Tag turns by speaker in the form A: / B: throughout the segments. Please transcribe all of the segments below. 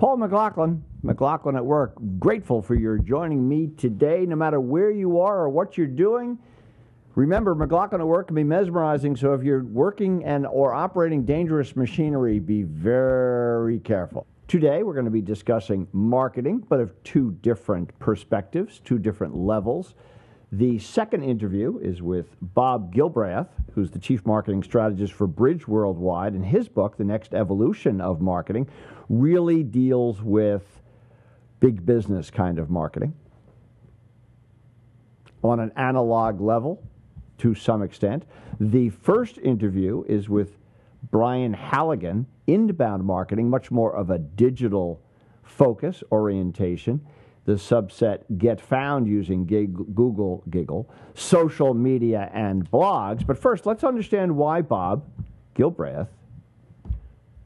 A: Paul McLaughlin, McLaughlin at Work, grateful for your joining me today, no matter where you are or what you're doing. Remember, McLaughlin at Work can be mesmerizing, so if you're working and or operating dangerous machinery, be very careful. Today, we're going to be discussing marketing, but of two different perspectives, two different levels. The second interview is with Bob Gilbreath, who's the Chief Marketing Strategist for Bridge Worldwide, and his book, The Next Evolution of Marketing, really deals with big business kind of marketing on an analog level to some extent. The first interview is with Brian Halligan, inbound marketing, much more of a digital focus orientation. The subset get found using Google Giggle, social media, and blogs. But first, let's understand why Bob Gilbreath,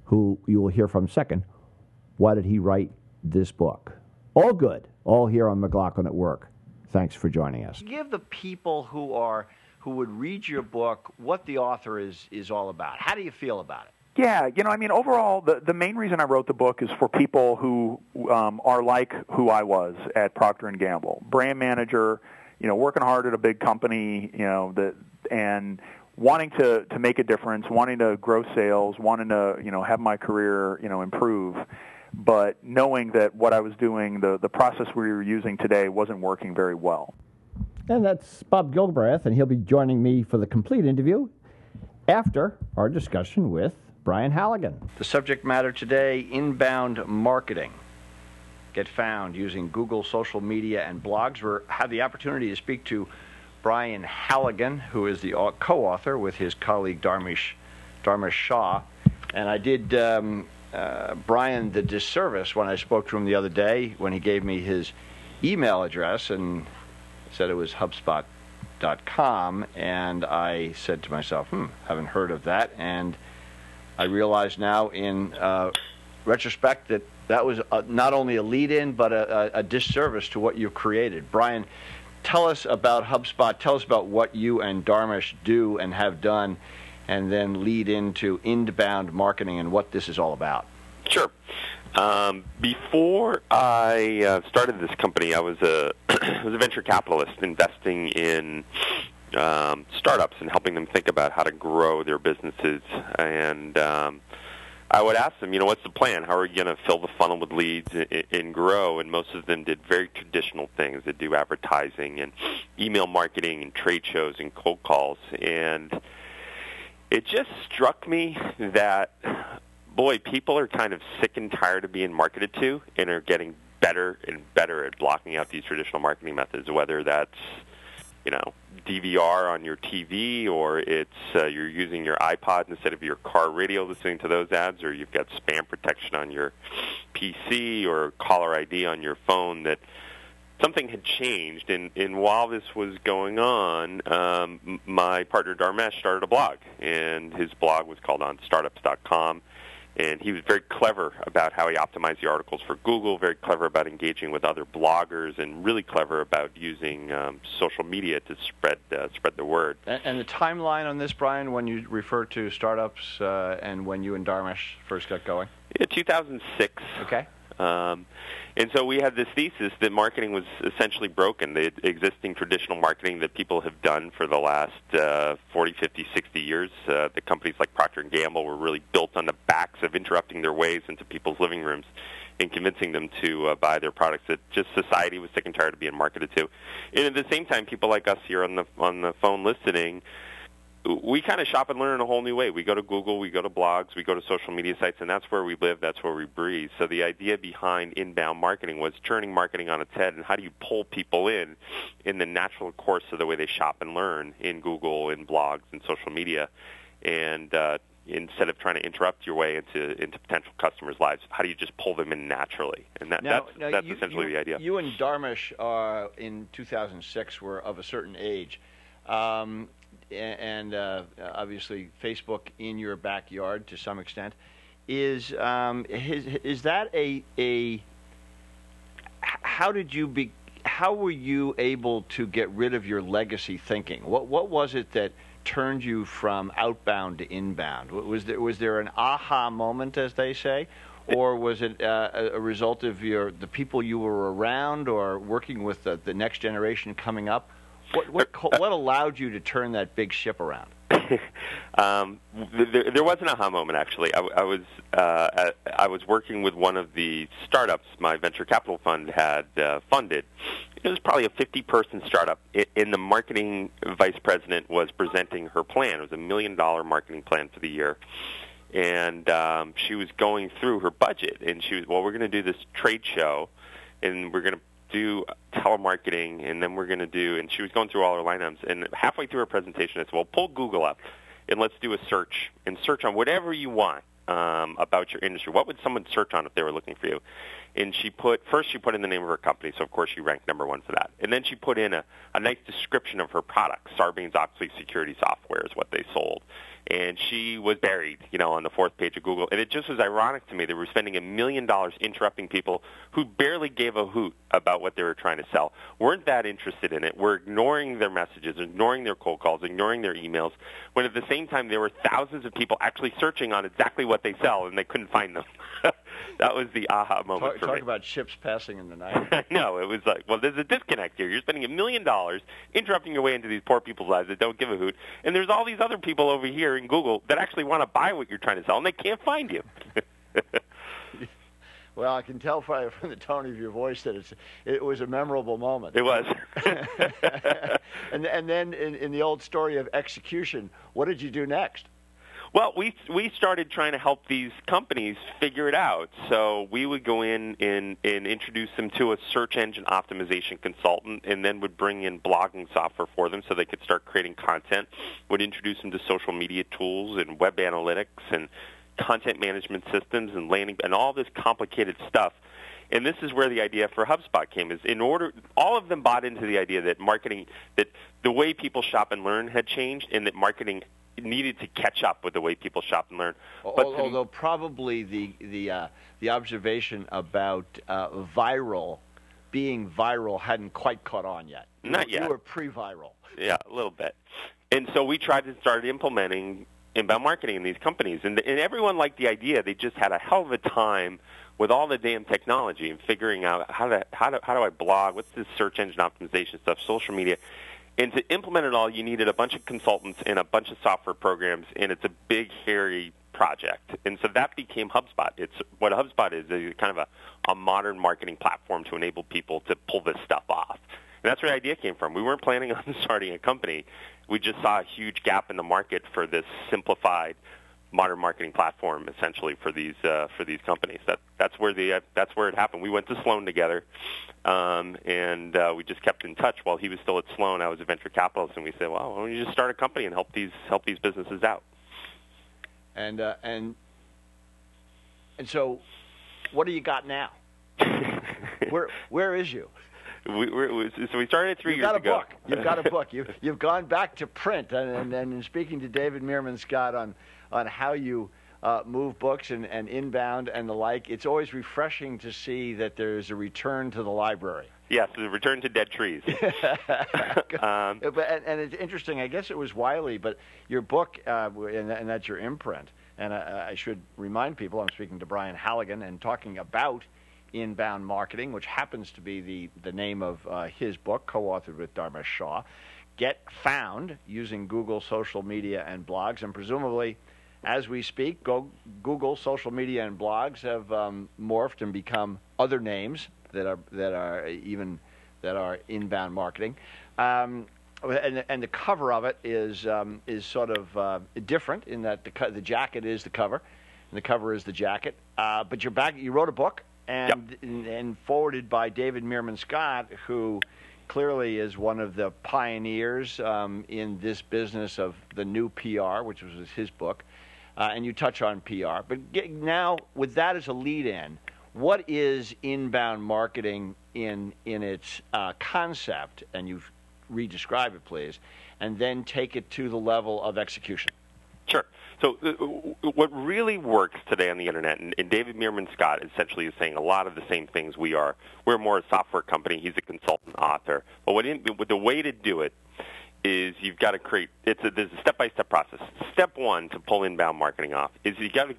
A: who you will hear from second, why did he write this book? All good, all here on McLaughlin at Work. Thanks for joining us.
B: Give the people who are who would read your book what the author is is all about. How do you feel about it?
C: Yeah, you know, I mean, overall, the the main reason I wrote the book is for people who um, are like who I was at Procter and Gamble, brand manager, you know, working hard at a big company, you know, that and wanting to to make a difference, wanting to grow sales, wanting to you know have my career you know improve but knowing that what I was doing, the, the process we were using today wasn't working very well.
A: And that's Bob Gilbreath, and he'll be joining me for the complete interview after our discussion with Brian Halligan.
B: The subject matter today inbound marketing. Get found using Google social media and blogs. We have the opportunity to speak to Brian Halligan, who is the co author with his colleague Dharmesh, Dharmesh Shah. And I did um, uh, Brian the disservice when I spoke to him the other day when he gave me his email address and said it was HubSpot.com. And I said to myself, hmm, haven't heard of that. And I realize now in uh, retrospect that that was a, not only a lead in, but a, a, disservice to what you've created. Brian, tell us about HubSpot. Tell us about what you and Dharmesh do and have done and then lead into inbound marketing and what this is all about.
D: Sure. Um, before I uh, started this company, I was a was a venture capitalist investing in um, startups and helping them think about how to grow their businesses. And um, I would ask them, you know, what's the plan? How are you going to fill the funnel with leads and, and grow? And most of them did very traditional things. They do advertising and email marketing and trade shows and cold calls. And it just struck me that boy, people are kind of sick and tired of being marketed to and are getting better and better at blocking out these traditional marketing methods, whether that's you know DVR on your TV or it's uh, you're using your iPod instead of your car radio listening to those ads or you've got spam protection on your PC or caller ID on your phone that something had changed, and, and while this was going on, um, my partner Dharmesh started a blog, and his blog was called on startups.com. And he was very clever about how he optimized the articles for Google, very clever about engaging with other bloggers, and really clever about using um, social media to spread uh, spread the word.
B: And, and, the timeline on this, Brian, when you refer to startups uh, and when you and Dharmesh first got going?
D: Yeah, 2006.
B: Okay.
D: Um, and so we had this thesis that marketing was essentially broken. The existing traditional marketing that people have done for the last uh, 40, 50, 60 years, uh, the companies like Procter & Gamble were really built on the backs of interrupting their ways into people's living rooms and convincing them to uh, buy their products that just society was sick and tired of being marketed to. And at the same time, people like us here on the on the phone listening we kind of shop and learn in a whole new way. We go to Google, we go to blogs, we go to social media sites, and that's where we live, that's where we breathe. So the idea behind inbound marketing was turning marketing on its head and how do you pull people in in the natural course of the way they shop and learn in Google, in blogs, and social media. And uh, instead of trying to interrupt your way into into potential customers' lives, how do you just pull them in naturally? And that,
B: now,
D: that's
B: now
D: that's
B: you,
D: essentially
B: you,
D: the idea.
B: You and Dharmesh uh, in 2006 were of a certain age. Um, and uh, obviously Facebook in your backyard to some extent. Is um, is, is that a a how did you be how were you able to get rid of your legacy thinking? What what was it that turned you from outbound to inbound? Was there was there an aha moment, as they say, or was it uh, a result of your the people you were around, or working with the, the next generation coming up? What what what allowed you to turn that big ship around?
D: um, there, there was an aha moment actually. I, I was uh, I was working with one of the startups my venture capital fund had uh, funded. It was probably a 50-person startup. It, and the marketing vice president was presenting her plan. It was a million-dollar marketing plan for the year, and um, she was going through her budget. And she was, well, we're going to do this trade show, and we're going to do telemarketing, and then we're going to do, and she was going through all her line items. And halfway through her presentation, I said, well, pull Google up, and let's do a search, and search on whatever you want um, about your industry. What would someone search on if they were looking for you? And she put, first she put in the name of her company, so of course she ranked number one for that. And then she put in a, a nice description of her product. Sarbanes-Oxley Security Software is what they sold and she was buried, you know, on the fourth page of Google. And it just was ironic to me that we're spending a million dollars interrupting people who barely gave a hoot about what they were trying to sell, weren't that interested in it, were ignoring their messages, ignoring their cold calls, ignoring their emails, when at the same time there were thousands of people actually searching on exactly what they sell and they couldn't find them. that was the aha moment
B: talk,
D: for
B: talk
D: me.
B: about ships passing in the night.
D: I know. It was like, well, there's a disconnect here. You're spending a million dollars interrupting your way into these poor people's lives that don't give a hoot, and there's all these other people over here in Google that actually want to buy what you're trying to sell, and they can't find you.
B: well, I can tell from from the tone of your voice that it's it was a memorable moment.
D: it was.
B: and and then in, in the old story of execution, what did you do next?
D: Well, we we started trying to help these companies figure it out. So we would go in and, and introduce them to a search engine optimization consultant, and then would bring in blogging software for them so they could start creating content. Would introduce them to social media tools and web analytics and content management systems and landing and all this complicated stuff. And this is where the idea for HubSpot came. Is in order, all of them bought into the idea that marketing, that the way people shop and learn had changed, and that marketing needed to catch up with the way people shop and learn.
B: But although probably the the uh, the observation about uh, viral being viral hadn't quite caught on yet.
D: Not
B: you,
D: yet.
B: You were pre-viral.
D: Yeah, a little bit. And so we tried to start implementing inbound marketing in these companies, and, and everyone liked the idea. They just had a hell of a time with all the damn technology and figuring out how to how do how do I blog? What's this search engine optimization stuff? Social media and to implement it all, you needed a bunch of consultants and a bunch of software programs, and it's a big, hairy project. And so that became HubSpot. It's what HubSpot is, is kind of a, a modern marketing platform to enable people to pull this stuff off. And that's where the idea came from. We weren't planning on starting a company. We just saw a huge gap in the market for this simplified modern marketing platform essentially for these uh, for these companies. That that's where the uh, that's where it happened. We went to Sloan together, um, and uh, we just kept in touch. While he was still at Sloan, I was a venture capitalist, and we said, "Well, why don't you just start a company and help these help these businesses out?"
B: And uh, and and so, what do you got now? where where is you?
D: We, we, so we started three
B: you've
D: years
B: got a
D: ago.
B: book. You've got a book. You, you've gone back to print, and, and, and in speaking to David Meerman Scott on on how you uh, move books and, and inbound and the like, it's always refreshing to see that there's a return to the library.
D: Yes, the return to dead trees.
B: um, but, and, and, it's interesting. I guess it was Wiley, but your book, uh, and, and, that's your imprint. And I, I should remind people, I'm speaking to Brian Halligan and talking about inbound marketing, which happens to be the, the name of uh, his book, co-authored with Dharmesh Shah. Get found using Google social media and blogs, and presumably as we speak, go, Google, social media, and blogs have um, morphed and become other names that are that are even that are inbound marketing. Um, and, and, the cover of it is um, is sort of uh, different in that the, the jacket is the cover, and the cover is the jacket. Uh, but you're back. You wrote a book and,
D: yep.
B: and, and forwarded by David Meerman Scott, who clearly is one of the pioneers um, in this business of the new PR, which was his book uh, and you touch on PR. But get, now, with that as a lead in, what is inbound marketing in, in its uh, concept? And you re-describe it, please, and then take it to the level of execution.
D: Sure. So uh, what really works today on the internet, and, and David Meerman Scott essentially is saying a lot of the same things we are. We're more a software company. He's a consultant author. But what in, the way to do it is you've got to create. It's a, there's a step-by-step process. Step one to pull inbound marketing off is you got to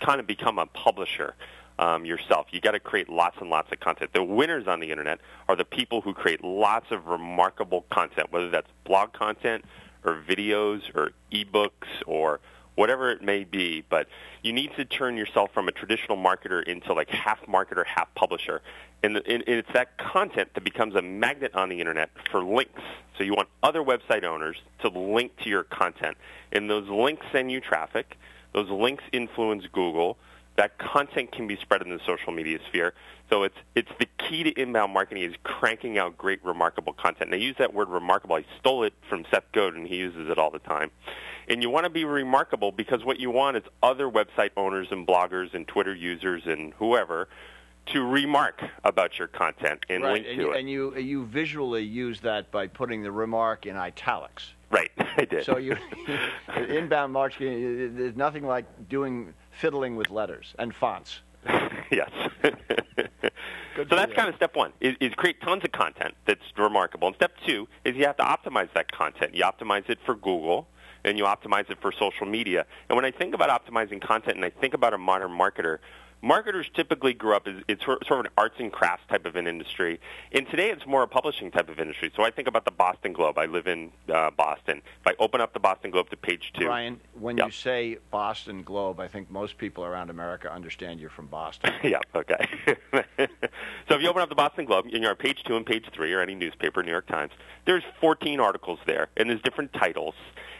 D: kind of become a publisher um, yourself. You got to create lots and lots of content. The winners on the internet are the people who create lots of remarkable content, whether that's blog content or videos or ebooks or whatever it may be. But you need to turn yourself from a traditional marketer into like half marketer, half publisher. And, the, and it's that content that becomes a magnet on the internet for links. So you want other website owners to link to your content. And those links send you traffic. Those links influence Google that content can be spread in the social media sphere. So it's it's the key to inbound marketing is cranking out great, remarkable content. And I use that word remarkable. I stole it from Seth Godin. He uses it all the time. And you want to be remarkable because what you want is other website owners and bloggers and Twitter users and whoever to remark about your content and
B: right.
D: link
B: and
D: to
B: you,
D: it.
B: And you you visually use that by putting the remark in italics.
D: Right, I did.
B: So you inbound marketing. There's nothing like doing fiddling with letters and fonts.
D: yes. So that's
B: you.
D: kind of step one, is, is create tons of content that's remarkable. And step two is you have to optimize that content. You optimize it for Google, and you optimize it for social media. And when I think about optimizing content and I think about a modern marketer, marketers typically grew up as it's sort of an arts and crafts type of an industry. And today it's more a publishing type of industry. So I think about the Boston Globe. I live in uh, Boston. If I open up the Boston Globe to page two,
B: Brian, when
D: Yeah.
B: you say Boston Globe, I think most people around America understand you're from Boston.
D: yeah, okay. so if you open up the Boston Globe, and you're on page two and page three, or any newspaper, New York Times, there's 14 articles there, and there's different titles,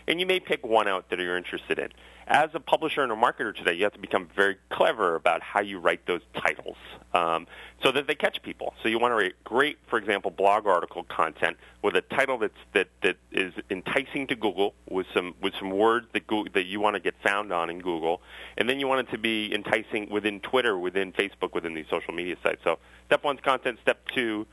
D: and you may pick one out that you're interested in. As a publisher and a marketer today, you have to become very clever about how you write those titles um, so that they catch people. So you want to write great, for example, blog article content with a title that's that that is enticing to Google with some with some words that Google, that you want to get found on in Google, and then you want it to be enticing within Twitter, within Facebook, within these social media sites. So step one's content. Step two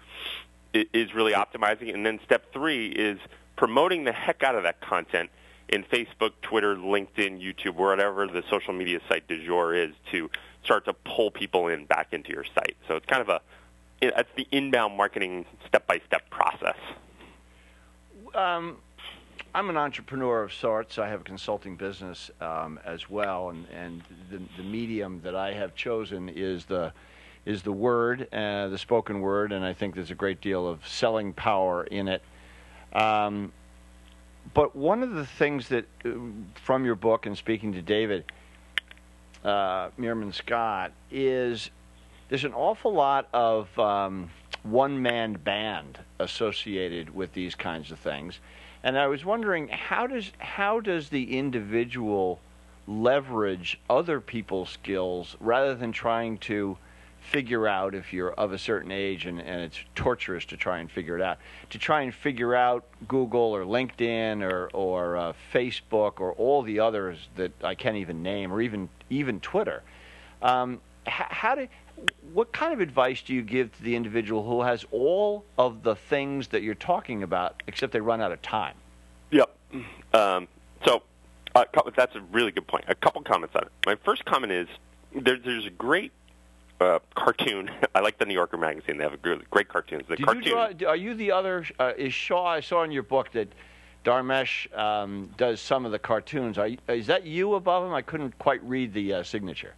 D: is really optimizing, and then step three is promoting the heck out of that content in Facebook, Twitter, LinkedIn, YouTube, whatever the social media site du jour is to start to pull people in back into your site. So it's kind of a that's the inbound marketing step-by-step process.
B: Um, I'm an entrepreneur of sorts. I have a consulting business um, as well, and, and the, the medium that I have chosen is the is the word, uh, the spoken word, and I think there's a great deal of selling power in it. Um, but one of the things that, uh, from your book and speaking to David uh, Meerman Scott, is there's an awful lot of um, one man band associated with these kinds of things. And I was wondering how does how does the individual leverage other people's skills rather than trying to figure out if you're of a certain age and, and it's torturous to try and figure it out to try and figure out Google or LinkedIn or or uh, Facebook or all the others that I can't even name or even even Twitter. Um, h- how do what kind of advice do you give to the individual who has all of the things that you're talking about except they run out of time?
D: Yep. Um, so uh, that's a really good point. A couple comments on it. My first comment is there, there's a great uh, cartoon. I like the New Yorker magazine. They have a great, cartoons. The
B: Did
D: cartoon.
B: you draw, are you the other? Uh, is Shaw? I saw in your book that Dharmesh um, does some of the cartoons. You, is that you above him? I couldn't quite read the uh, signature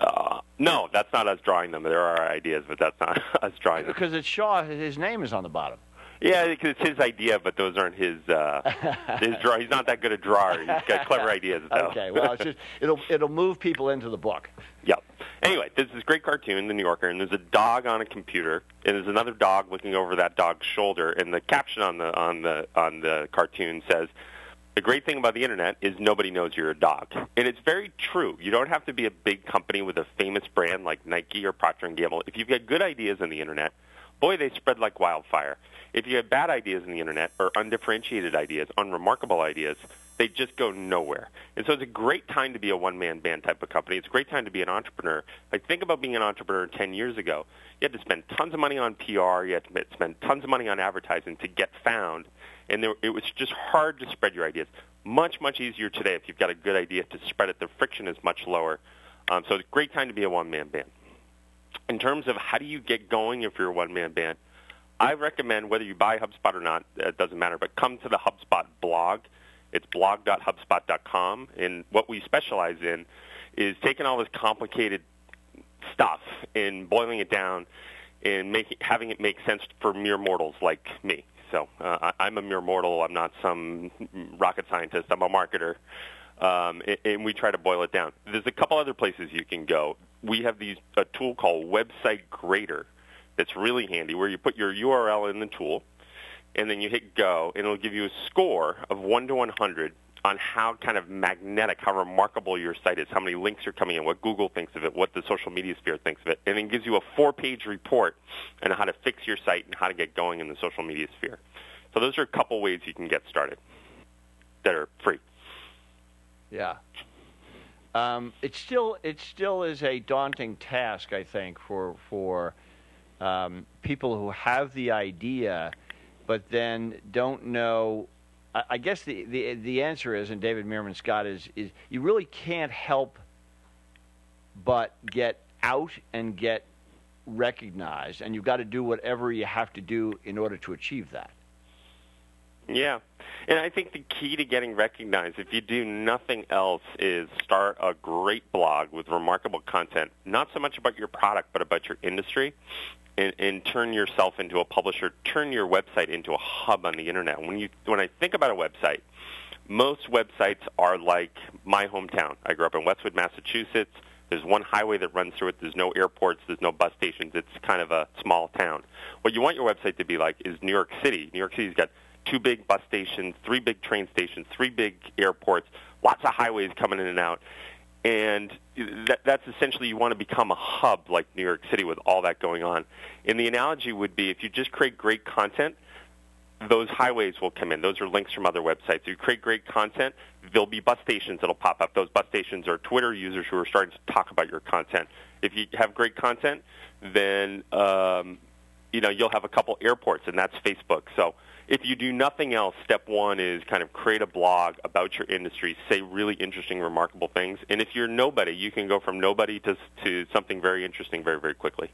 D: uh, no, that's not us drawing them. There are ideas, but that's not us drawing them.
B: because it's Shaw. His name is on the bottom.
D: Yeah, because it's his idea, but those aren't his. Uh, his draw. He's not that good a drawer. He's got clever ideas, though.
B: Okay, well, it's just it'll it'll move people into the book.
D: Yep. Anyway, there's this great cartoon the New Yorker, and there's a dog on a computer, and there's another dog looking over that dog's shoulder, and the caption on the on the on the cartoon says, "The great thing about the internet is nobody knows you're a dog," and it's very true. You don't have to be a big company with a famous brand like Nike or Procter and Gamble. If you've got good ideas on the internet, boy, they spread like wildfire. If you have bad ideas on the internet or undifferentiated ideas, unremarkable ideas, they just go nowhere. And so it's a great time to be a one-man band type of company. It's a great time to be an entrepreneur. Like think about being an entrepreneur 10 years ago. You had to spend tons of money on PR. You had to spend tons of money on advertising to get found. And there, it was just hard to spread your ideas. Much, much easier today if you've got a good idea to spread it. The friction is much lower. Um, so it's a great time to be a one-man band. In terms of how do you get going if you're a one-man band, I recommend whether you buy HubSpot or not, it doesn't matter, but come to the HubSpot blog. It's blog.hubspot.com, and what we specialize in is taking all this complicated stuff and boiling it down and making having it make sense for mere mortals like me. So uh, I, I'm a mere mortal. I'm not some rocket scientist. I'm a marketer. Um, and, and we try to boil it down. There's a couple other places you can go. We have these a tool called Website Grader that's really handy, where you put your URL in the tool, and then you hit go, and it'll give you a score of one to 100 on how kind of magnetic, how remarkable your site is, how many links are coming in, what Google thinks of it, what the social media sphere thinks of it, and then gives you a four-page report on how to fix your site and how to get going in the social media sphere. So those are a couple ways you can get started that are free.
B: Yeah. Um, it still it still is a daunting task, I think, for for um, people who have the idea, but then don't know I guess the, the the answer is, and David Meerman Scott is, is you really can't help but get out and get recognized, and you've got to do whatever you have to do in order to achieve that.
D: Yeah, and I think the key to getting recognized, if you do nothing else, is start a great blog with remarkable content, not so much about your product, but about your industry, and, and turn yourself into a publisher, turn your website into a hub on the internet. When you when I think about a website, most websites are like my hometown. I grew up in Westwood, Massachusetts. There's one highway that runs through it. There's no airports. There's no bus stations. It's kind of a small town. What you want your website to be like is New York City. New York City's got two big bus stations, three big train stations, three big airports, lots of highways coming in and out and that, that's essentially you want to become a hub like New York City with all that going on. And the analogy would be if you just create great content, those highways will come in. Those are links from other websites. If you create great content, there'll be bus stations that'll pop up. Those bus stations are Twitter users who are starting to talk about your content. If you have great content, then um, you know you'll have a couple airports, and that's Facebook. So if you do nothing else, step one is kind of create a blog about your industry, say really interesting, remarkable things. And if you're nobody, you can go from nobody to, to something very interesting very, very quickly.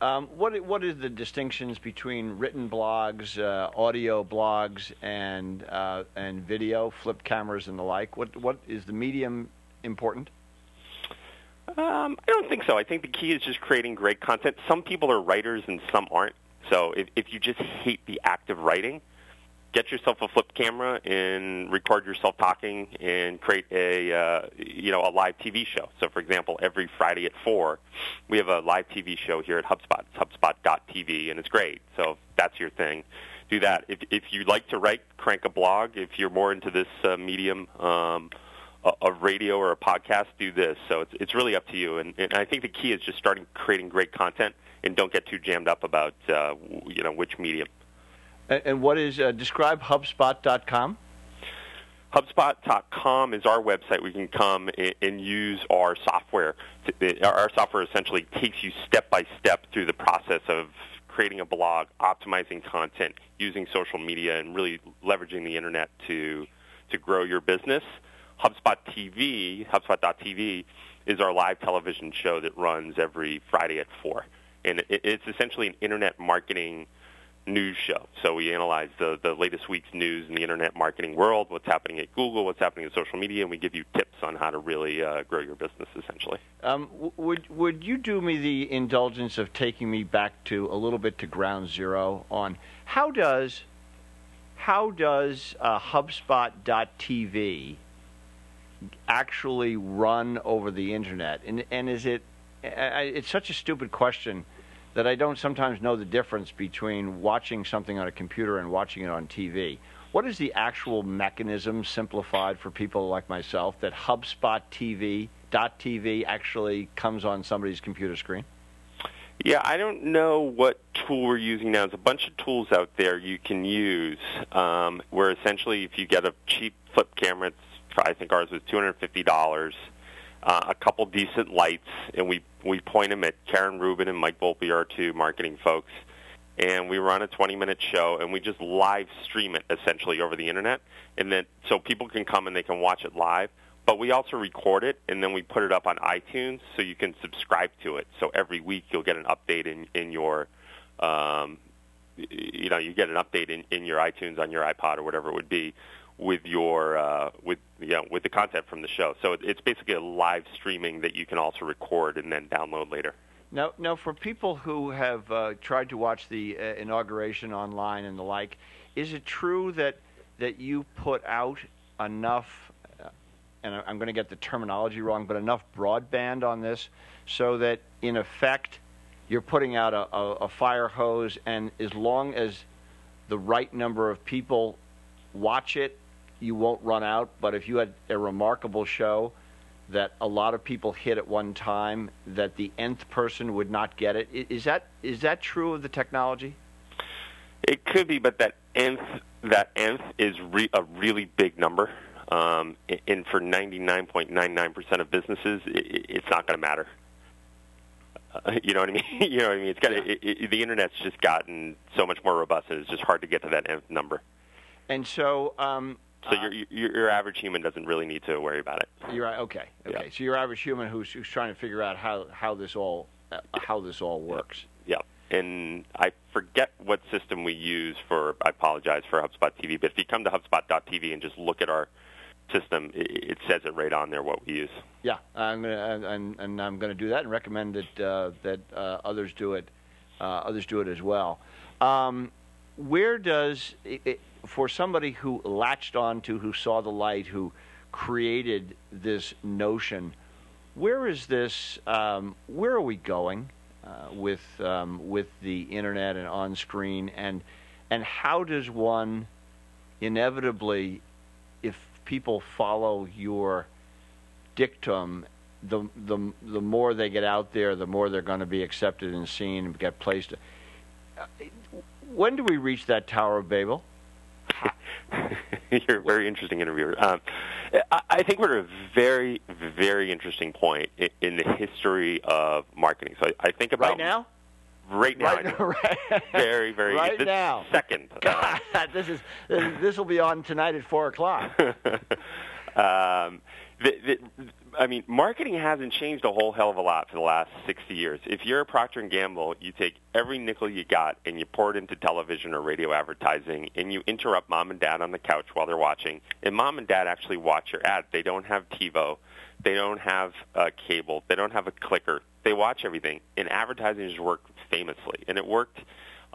B: Um, what what is the distinctions between written blogs, uh, audio blogs, and uh, and video, flip cameras, and the like? What what is the medium important?
D: Um, I don't think so. I think the key is just creating great content. Some people are writers and some aren't. So if, if you just hate the act of writing, get yourself a flip camera and record yourself talking and create a uh, you know a live TV show. So for example, every Friday at four, we have a live TV show here at HubSpot. It's HubSpot.tv, and it's great. So if that's your thing. Do that. If if you like to write, crank a blog. If you're more into this uh, medium. Um, of radio or a podcast, do this. So it's it's really up to you. And, and I think the key is just starting creating great content and don't get too jammed up about uh, you know which medium.
B: And, and what is uh, describe HubSpot.com?
D: HubSpot.com is our website. We can come and, and use our software. To, our software essentially takes you step by step through the process of creating a blog, optimizing content, using social media, and really leveraging the internet to to grow your business. HubSpot TV, HubSpot.tv, is our live television show that runs every Friday at four and it's essentially an internet marketing news show. So we analyze the, the latest week's news in the internet marketing world, what's happening at Google, what's happening in social media, and we give you tips on how to really uh, grow your business, essentially.
B: Um, would would you do me the indulgence of taking me back to a little bit to ground zero on how does how does uh, HubSpot.tv actually run over the internet, and and is it it's such a stupid question that I don't sometimes know the difference between watching something on a computer and watching it on TV. What is the actual mechanism simplified for people like myself that HubSpot TV .tv actually comes on somebody's computer screen?
D: Yeah, I don't know what tool we're using now. There's a bunch of tools out there you can use um, where essentially if you get a cheap flip camera, it's, I think ours was $250 uh, a couple decent lights, and we we point them at Karen Rubin and Mike Volpe, our two marketing folks, and we run a 20-minute show, and we just live stream it essentially over the internet, and then so people can come and they can watch it live. But we also record it, and then we put it up on iTunes, so you can subscribe to it. So every week you'll get an update in in your um, you know, you get an update in, in your iTunes on your iPod or whatever it would be with your uh, with you know with the content from the show. So it's basically a live streaming that you can also record and then download later.
B: Now, now for people who have uh, tried to watch the uh, inauguration online and the like, is it true that that you put out enough? Uh, and I'm going to get the terminology wrong, but enough broadband on this so that in effect you're putting out a, a, a fire hose, and as long as the right number of people watch it, you won't run out. But if you had a remarkable show that a lot of people hit at one time, that the nth person would not get it. Is that is that true of the technology?
D: It could be, but that nth that nth is re- a really big number. Um, and for 99.99% of businesses, it, it's not going to matter. Uh, you know what I mean? you know what I mean? It's got it, it, the internet's just gotten so much more robust, and it's just hard to get to that nth number.
B: And so, um,
D: so uh, your, your, your average human doesn't really need to worry about it.
B: You're right. Okay. Okay. Yeah. So your average human who's who's trying to figure out how how this all uh, how this all works.
D: Yeah. And I forget what system we use for. I apologize for HubSpot TV, but if you come to HubSpot.tv and just look at our system, it, it says it right on there what we use.
B: Yeah, I'm gonna and, and I'm going to do that and recommend that uh, that uh, others do it. Uh, others do it as well. Um, where does it, for somebody who latched onto, who saw the light, who created this notion, where is this? Um, where are we going uh, with um, with the internet and on screen, and and how does one inevitably, if people follow your dictum, the the the more they get out there, the more they're going to be accepted and seen and get placed. Uh, when do we reach that Tower of Babel?
D: You're a very interesting interviewer. Um, I think we're at a very, very interesting point in, the history of marketing. So I, think about
B: right now.
D: Right now,
B: right, right.
D: very, very
B: right now.
D: Second,
B: God, this is this will be on tonight at four o'clock.
D: um, the, the, I mean, marketing hasn't changed a whole hell of a lot for the last 60 years. If you're a Procter and Gamble, you take every nickel you got and you pour it into television or radio advertising, and you interrupt mom and dad on the couch while they're watching. And mom and dad actually watch your ad. They don't have TiVo, they don't have uh, cable, they don't have a clicker. They watch everything. And advertising has worked famously, and it worked.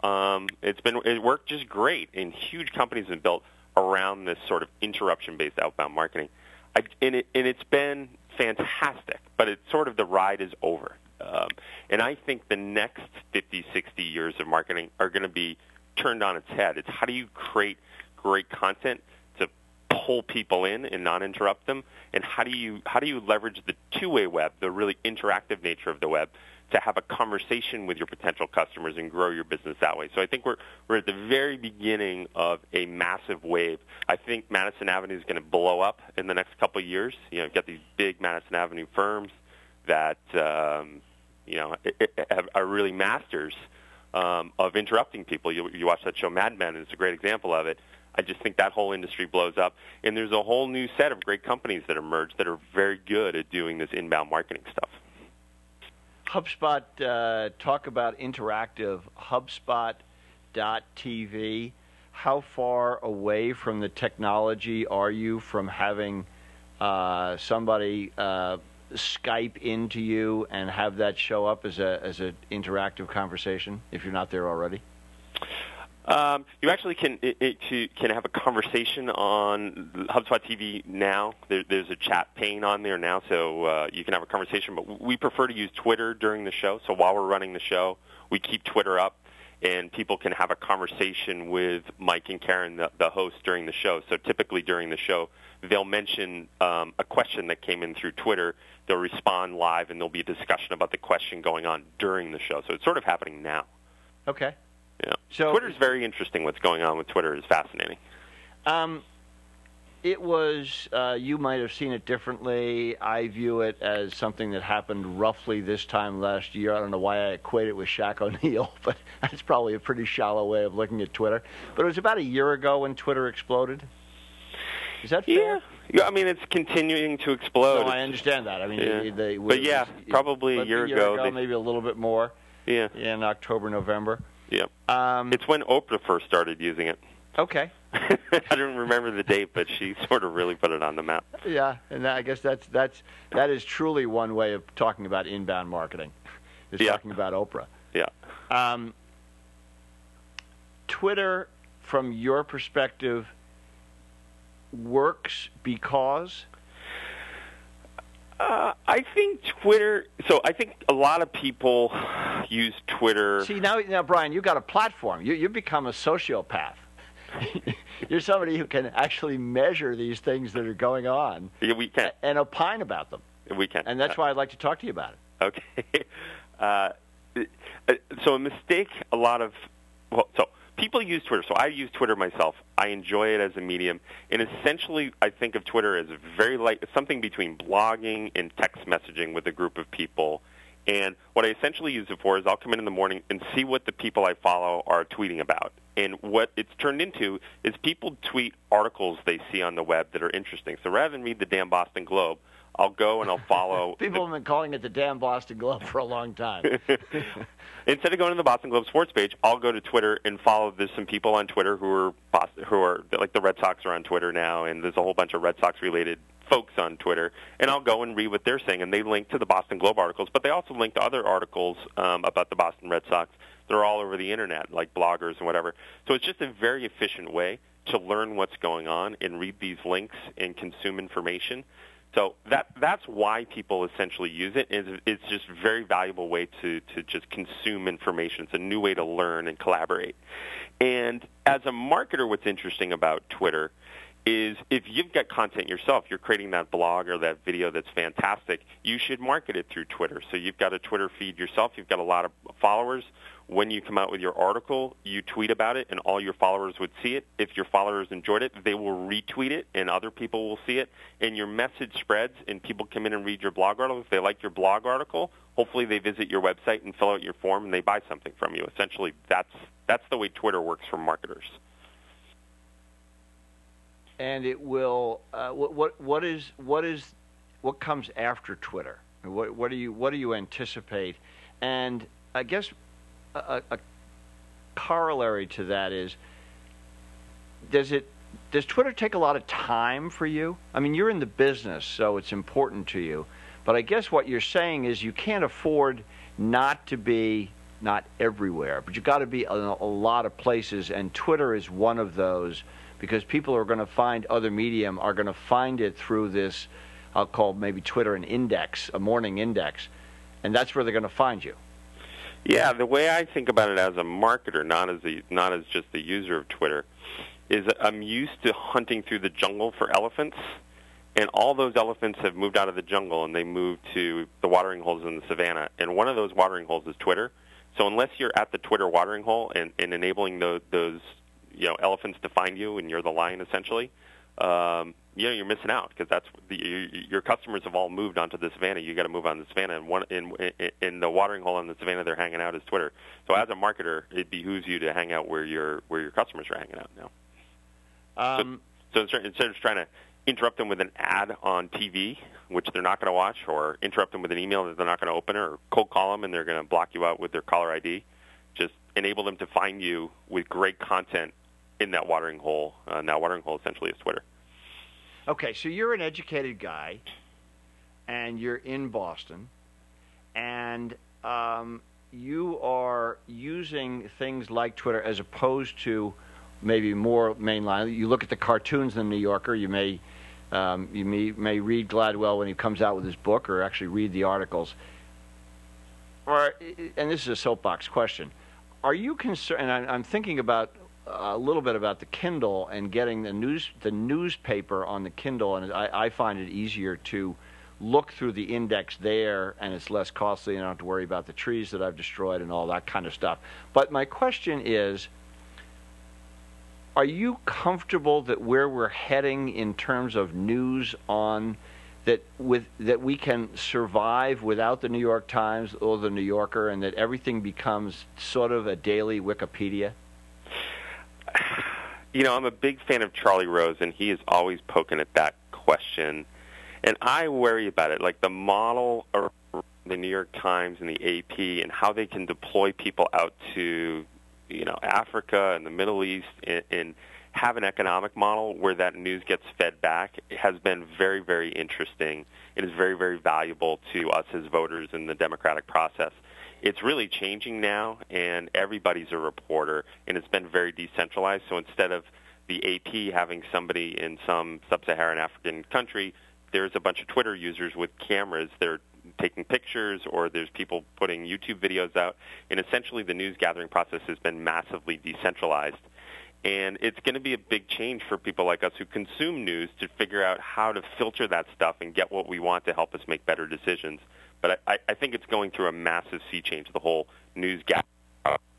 D: Um, it's been it worked just great, and huge companies have been built around this sort of interruption-based outbound marketing. I, and, it, and it's been fantastic, but it's sort of the ride is over. Um, and I think the next 50, 60 years of marketing are going to be turned on its head. It's how do you create great content to pull people in and not interrupt them, and how do you how do you leverage the two-way web, the really interactive nature of the web, to have a conversation with your potential customers and grow your business that way. So I think we're we're at the very beginning of a massive wave. I think Madison Avenue is going to blow up in the next couple of years. You know, you've got these big Madison Avenue firms that um, you know are really masters um, of interrupting people. You, you watch that show Mad Men, and it's a great example of it. I just think that whole industry blows up, and there's a whole new set of great companies that emerge that are very good at doing this inbound marketing stuff.
B: HubSpot, uh, talk about interactive HubSpot.tv. How far away from the technology are you from having uh, somebody uh, Skype into you and have that show up as a as an interactive conversation if you're not there already?
D: Um, you actually can it, it, can have a conversation on HubSpot TV now. There, there's a chat pane on there now, so uh, you can have a conversation. But we prefer to use Twitter during the show. So while we're running the show, we keep Twitter up, and people can have a conversation with Mike and Karen, the, the host, during the show. So typically during the show, they'll mention um, a question that came in through Twitter. They'll respond live, and there'll be a discussion about the question going on during the show. So it's sort of happening now.
B: Okay.
D: Yeah. So Twitter's very interesting. What's going on with Twitter is fascinating.
B: Um, it was. Uh, you might have seen it differently. I view it as something that happened roughly this time last year. I don't know why I equate it with Shaq O'Neal, but that's probably a pretty shallow way of looking at Twitter. But it was about a year ago when Twitter exploded. Is that fair?
D: Yeah. Yeah, I mean it's continuing to explode.
B: No, I understand that. I mean,
D: yeah.
B: they, they,
D: but yeah, probably a year,
B: a year
D: ago,
B: ago
D: they,
B: maybe a little bit more.
D: Yeah.
B: In October, November.
D: Yeah. Um, it's when Oprah first started using it.
B: Okay.
D: I don't remember the date, but she sort of really put it on the map.
B: Yeah, and I guess that's that's that is truly one way of talking about inbound marketing. Is
D: Yeah.
B: talking about Oprah.
D: Yeah.
B: Um, Twitter, from your perspective, works because
D: Uh, I think Twitter. So I think a lot of people use Twitter.
B: see now now Brian, you've got a platform. You you've become a sociopath. You're somebody who can actually measure these things that are going on
D: Yeah, we can.
B: and opine about them.
D: We can.
B: And that's why I'd like to talk to you about it.
D: Okay. Uh, uh, so a mistake a lot of well, so people use Twitter. So I use Twitter myself. I enjoy it as a medium, and essentially I think of Twitter as very like something between blogging and text messaging with a group of people. And what I essentially use it for is I'll come in in the morning and see what the people I follow are tweeting about. And what it's turned into is people tweet articles they see on the web that are interesting. So rather than read the damn Boston Globe, I'll go and I'll follow
B: People have been calling it the damn Boston Globe for a long time.
D: Instead of going to the Boston Globe sports page, I'll go to Twitter and follow. There's some people on Twitter who are Boston, who are like the Red Sox are on Twitter now, and there's a whole bunch of Red Sox related folks on Twitter. And I'll go and read what they're saying, and they link to the Boston Globe articles, but they also link to other articles um, about the Boston Red Sox. They're all over the internet, like bloggers and whatever. So it's just a very efficient way to learn what's going on and read these links and consume information. So that that's why people essentially use it. Is it's just a very valuable way to to just consume information. It's a new way to learn and collaborate. And as a marketer, what's interesting about Twitter is if you've got content yourself, you're creating that blog or that video that's fantastic, you should market it through Twitter. So you've got a Twitter feed yourself, you've got a lot of followers. When you come out with your article, you tweet about it and all your followers would see it. If your followers enjoyed it, they will retweet it and other people will see it and your message spreads and people come in and read your blog article. If they like your blog article, hopefully they visit your website and fill out your form and they buy something from you. Essentially, that's that's the way Twitter works for marketers.
B: And it will. Uh, what, what what is what is what comes after Twitter? What what do you what do you anticipate? And I guess a, a corollary to that is, does it does Twitter take a lot of time for you? I mean, you're in the business, so it's important to you. But I guess what you're saying is you can't afford not to be not everywhere, but you've got to be in a, a lot of places, and Twitter is one of those because people are going to find other medium are going to find it through this I'll call maybe Twitter an index, a morning index, and that's where they're going to find you.
D: Yeah, the way I think about it as a marketer, not as a not as just the user of Twitter, is I'm used to hunting through the jungle for elephants, and all those elephants have moved out of the jungle and they moved to the watering holes in the savannah, and one of those watering holes is Twitter. So unless you're at the Twitter watering hole and, and enabling those, those you know elephants to find you, and you're the lion essentially, um, you know you're missing out because that's the, your, your customers have all moved onto the savannah. You got to move on the savannah, and one in, in in the watering hole on the savannah they're hanging out is Twitter. So as a marketer, it behooves you to hang out where your where your customers are hanging out now.
B: Um,
D: So instead instead of trying to interrupt them with an ad on TV, which they're not going to watch, or interrupt them with an email that they're not going to open, or cold call them and they're going to block you out with their caller ID, just enable them to find you with great content in that watering hole. Uh, that watering hole essentially is Twitter.
B: Okay, so you're an educated guy, and you're in Boston, and um, you are using things like Twitter as opposed to maybe more mainline. You look at the cartoons in the New Yorker. You may um, you may, may read Gladwell when he comes out with his book, or actually read the articles. Or, and this is a soapbox question: Are you concerned? And I, I'm thinking about a little bit about the Kindle and getting the news the newspaper on the Kindle, and I, I find it easier to look through the index there, and it's less costly. and I don't have to worry about the trees that I've destroyed and all that kind of stuff. But my question is. Are you comfortable that where we're heading in terms of news on that with that we can survive without the New York Times or the New Yorker, and that everything becomes sort of a daily Wikipedia?
D: You know, I'm a big fan of Charlie Rose, and he is always poking at that question. And I worry about it, like the model of the New York Times and the AP, and how they can deploy people out to, you know, Africa and the Middle East, and and, have an economic model where that news gets fed back has been very, very interesting. It is very, very valuable to us as voters in the democratic process. It's really changing now, and everybody's a reporter, and it's been very decentralized. So instead of the AP having somebody in some sub-Saharan African country, there's a bunch of Twitter users with cameras. They're taking pictures or there's people putting YouTube videos out. And essentially the news gathering process has been massively decentralized. And it's going to be a big change for people like us who consume news to figure out how to filter that stuff and get what we want to help us make better decisions. But I, I think it's going through a massive sea change, the whole news gap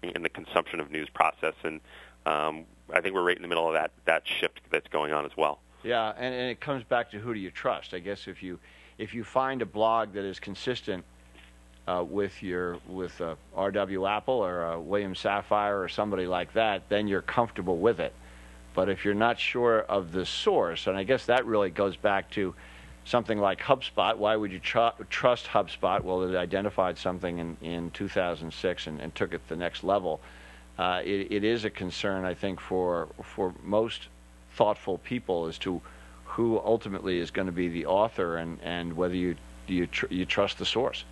D: and the consumption of news process. And um, I think we're right in the middle of that, that shift that's going on as well.
B: Yeah, and, and it comes back to who do you trust. I guess if you if you find a blog that is consistent uh, with your with uh, R.W. Apple or uh, William Safire or somebody like that, then you're comfortable with it. But if you're not sure of the source, and I guess that really goes back to something like HubSpot. Why would you tr- trust HubSpot? Well, it identified something in, in 2006 and, and took it to the next level. Uh, it, it is a concern, I think, for for most thoughtful people as to who ultimately is going to be the author and, and whether you you tr- you trust the source.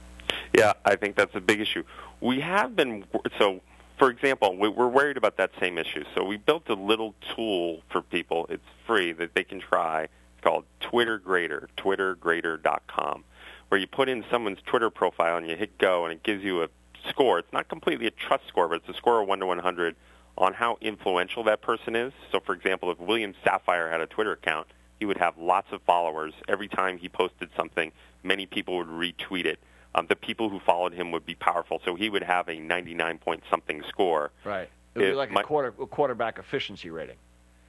D: Yeah, I think that's a big issue. We have been so. For example, we're worried about that same issue. So we built a little tool for people. It's free that they can try called Twitter Grader, twittergrader.com, where you put in someone's Twitter profile and you hit go, and it gives you a score. It's not completely a trust score, but it's a score of 1 to 100 on how influential that person is. So, for example, if William Safire had a Twitter account, he would have lots of followers. Every time he posted something, many people would retweet it. Um, the people who followed him would be powerful, so he would have a 99 point something score.
B: Right. It would be like my, a, quarter, a quarterback efficiency rating.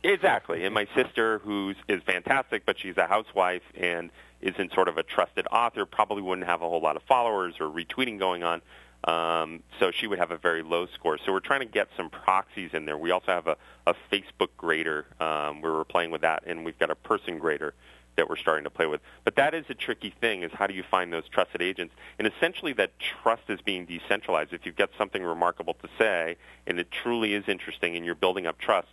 D: Exactly. And my sister, who is fantastic, but she's a housewife and isn't sort of a trusted author, probably wouldn't have a whole lot of followers or retweeting going on. Um, so she would have a very low score. So we're trying to get some proxies in there. We also have a, a Facebook grader um, where we're playing with that, and we've got a person grader that we're starting to play with. But that is a tricky thing: is how do you find those trusted agents? And essentially, that trust is being decentralized. If you've got something remarkable to say, and it truly is interesting, and you're building up trust,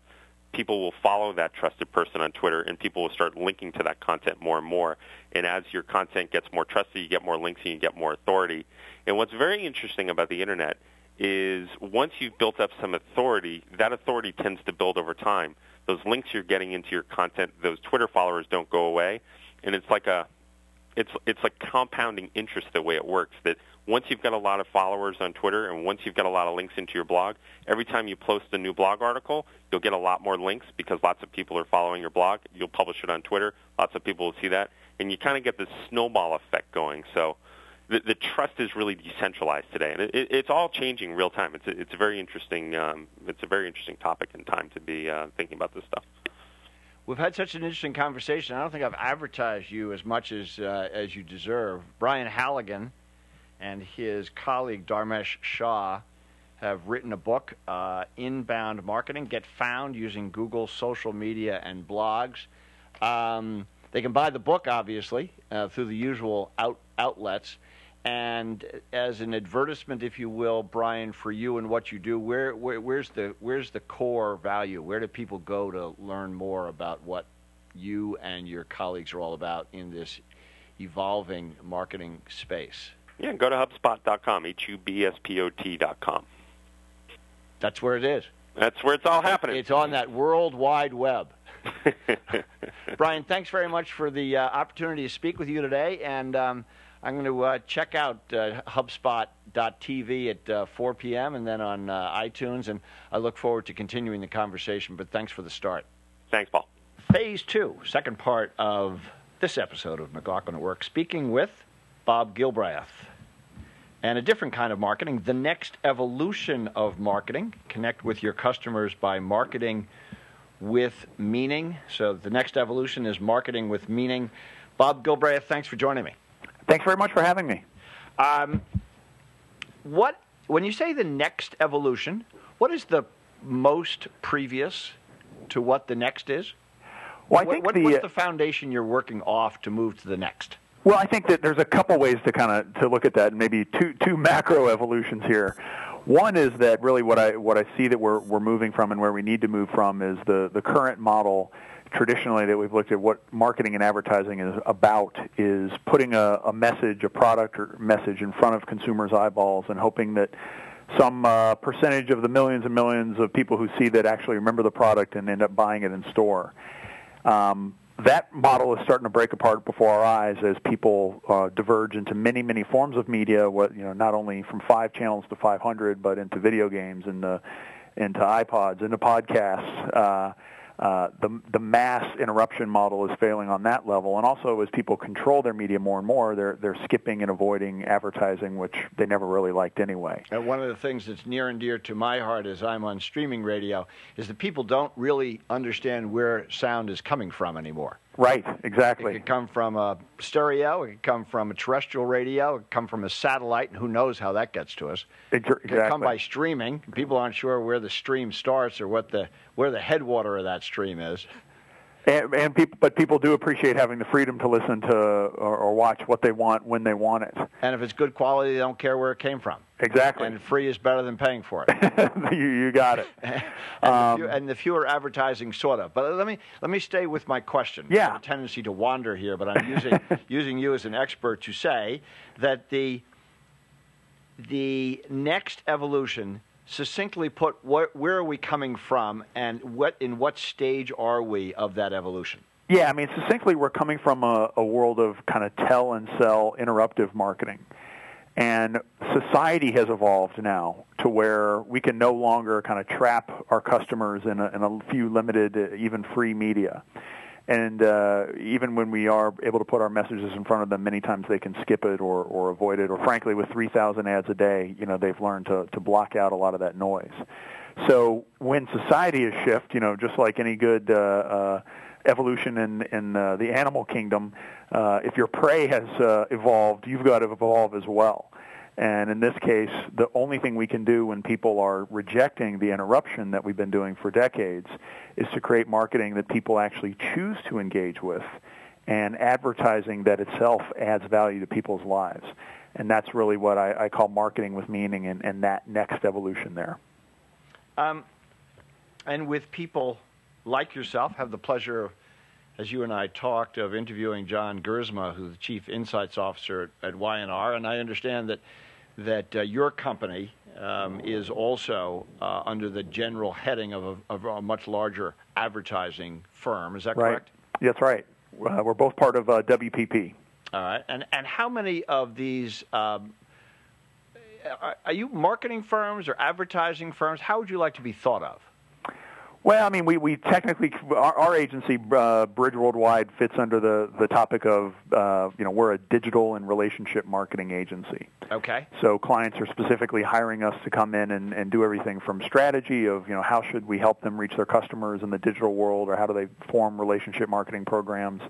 D: people will follow that trusted person on Twitter, and people will start linking to that content more and more. And as your content gets more trusted, you get more links and you get more authority. And what's very interesting about the internet is once you've built up some authority, that authority tends to build over time. Those links you're getting into your content, those Twitter followers don't go away, and it's like a it's it's like compounding interest the way it works that once you've got a lot of followers on Twitter and once you've got a lot of links into your blog, every time you post a new blog article, you'll get a lot more links because lots of people are following your blog. You'll publish it on Twitter. Lots of people will see that. And you kind of get this snowball effect going. So the, the trust is really decentralized today, and it, it, it's all changing real time. It's a, it's a very interesting um, it's a very interesting topic and time to be uh, thinking about this stuff.
B: We've had such an interesting conversation. I don't think I've advertised you as much as uh, as you deserve. Brian Halligan and his colleague Dharmesh Shah have written a book, uh, Inbound Marketing. Get found using Google, social media, and blogs. Um, they can buy the book, obviously, uh, through the usual out, outlets. And as an advertisement, if you will, Brian, for you and what you do, where, where, where's the where's the core value? Where do people go to learn more about what you and your colleagues are all about in this evolving marketing space?
D: Yeah, go to HubSpot.com, H-U-B-S-P-O-T.com.
B: That's where it is.
D: That's where it's all happening.
B: It's on that world wide web. Brian, thanks very much for the uh, opportunity to speak with you today, and um, I'm going to uh, check out uh, HubSpot.tv at uh, 4 p.m. and then on uh, iTunes, and I look forward to continuing the conversation. But thanks for the start.
D: Thanks, Paul.
B: Phase two, second part of this episode of McLaughlin at Work, speaking with Bob Gilbreath. And a different kind of marketing, the next evolution of marketing. Connect with your customers by marketing with meaning. So the next evolution is marketing with meaning. Bob Gilbreath, thanks for joining me.
C: Thanks very much for having me. Um,
B: what when you say the next evolution, what is the most previous to what the next is?
C: Well, I think
B: what,
C: the,
B: what's the foundation you're working off to move to the next?
C: Well, I think that there's a couple ways to kind of to look at that, and maybe two two macro evolutions here. One is that really what I what I see that we're we're moving from and where we need to move from is the the current model traditionally that we've looked at what marketing and advertising is about is putting a, a message, a product or message in front of consumers' eyeballs and hoping that some uh, percentage of the millions and millions of people who see that actually remember the product and end up buying it in store. Um, that model is starting to break apart before our eyes as people uh, diverge into many, many forms of media. What you know, not only from five channels to 500, but into video games and into iPods, into podcasts. Uh, uh, the the mass interruption model is failing on that level, and also as people control their media more and more, they're they're skipping and avoiding advertising, which they never really liked anyway.
B: And one of the things that's near and dear to my heart as I'm on streaming radio is that people don't really understand where sound is coming from anymore.
C: Right, exactly.
B: It could come from a stereo, it could come from a terrestrial radio, it could come from a satellite, and who knows how that gets to us.
C: Exactly.
B: It could come by streaming. People aren't sure where the stream starts or what the where the headwater of that stream is.
C: And, and people, but people do appreciate having the freedom to listen to or, or, watch what they want when they want it.
B: And if it's good quality, they don't care where it came from.
C: Exactly.
B: And free is better than paying for it.
C: you, you, got it.
B: and, um, the few, and, the fewer advertising, sort of. But let me let me stay with my question.
C: Yeah.
B: I have a tendency to wander here, but I'm using using you as an expert to say that the the next evolution succinctly put, what, where are we coming from, and what in what stage are we of that evolution?
C: Yeah, I mean, succinctly, we're coming from a, a world of kind of tell and sell interruptive marketing. And society has evolved now to where we can no longer kind of trap our customers in a, in a few limited, even free media. And uh, even when we are able to put our messages in front of them, many times they can skip it or, or avoid it. Or frankly, with 3,000 ads a day, you know, they've learned to, to block out a lot of that noise. So when society is shift, you know, just like any good uh, uh, evolution in, in uh, the animal kingdom, uh, if your prey has uh, evolved, you've got to evolve as well. And in this case, the only thing we can do when people are rejecting the interruption that we've been doing for decades is to create marketing that people actually choose to engage with and advertising that itself adds value to people's lives. And that's really what I, I call marketing with meaning and, and that next evolution there.
B: Um, and with people like yourself, have the pleasure, as you and I talked, of interviewing John Gerzema, who's the Chief Insights Officer at, at Y&R, and I understand that that uh, your company um, is also uh, under the general heading of a, of a, much larger advertising firm. Is that
C: right.
B: correct?
C: That's right. Uh, we're both part of uh, WPP.
B: All right. And, and how many of these um, are, are you marketing firms or advertising firms? How would you like to be thought of?
C: Well, I mean, we, we technically our, our agency uh, Bridge Worldwide fits under the the topic of uh, you know we're a digital and relationship marketing agency.
B: Okay.
C: So clients are specifically hiring us to come in and, and do everything from strategy of you know how should we help them reach their customers in the digital world or how do they form relationship marketing programs,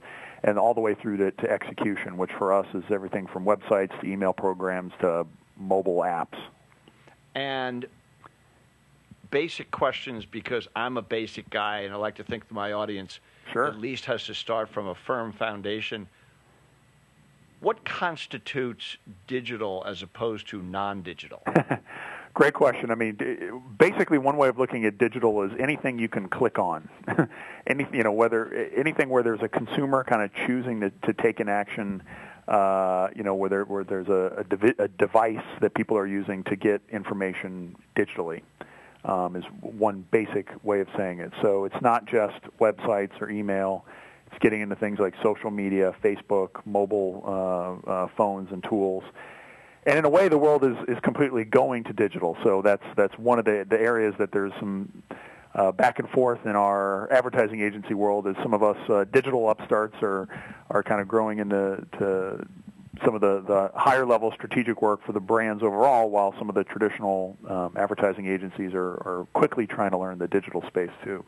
C: and all the way through to, to execution, which for us is everything from websites to email programs to mobile apps.
B: And basic questions because I'm a basic guy and I like to think that my audience
C: sure.
B: at least has to start from a firm foundation. What constitutes digital as opposed to non-digital?
C: Great question. I mean, basically, one way of looking at digital is anything you can click on. Any, you know, whether anything where there's a consumer kind of choosing to, to take an action. Uh, you know, where, there, where there's a, a, devi- a device that people are using to get information digitally um, is one basic way of saying it. So it's not just websites or email. It's getting into things like social media, Facebook, mobile uh, uh, phones and tools. And in a way, the world is, is completely going to digital. So that's that's one of the, the areas that there's some uh, back and forth in our advertising agency world. Is some of us uh, digital upstarts are are kind of growing into to some of the, the higher level strategic work for the brands overall, while some of the traditional um, advertising agencies are, are quickly trying to learn the digital space too.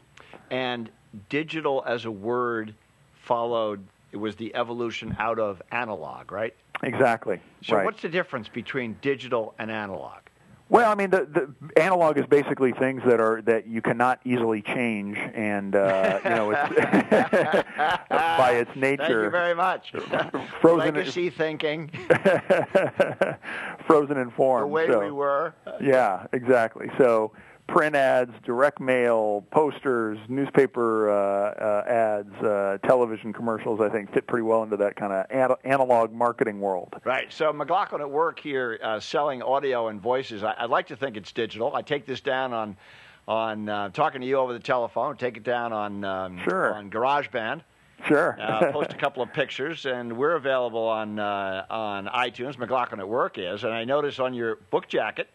B: And digital as a word followed, it was the evolution out of analog, right?
C: Exactly.
B: So
C: right.
B: what's the difference between digital and analog?
C: Well, I mean, the, the analog is basically things that are that you cannot easily change, and uh, you know, it's by its nature. Thank
B: you very much.
C: Frozen
B: legacy thinking.
C: frozen in form.
B: The way
C: so,
B: we were.
C: Yeah, exactly. So print ads, direct mail, posters, newspaper uh, uh, ads, uh, television commercials, I think fit pretty well into that kind of ad- analog marketing world.
B: Right. So McLaughlin at work here uh, selling audio and voices. I, would like to think it's digital. I take this down on on uh, talking to you over the telephone. Take it down on um,
C: sure.
B: on GarageBand.
C: Sure.
B: uh, post a couple of pictures, and we're available on uh, on iTunes. McLaughlin at Work is, and I notice on your book jacket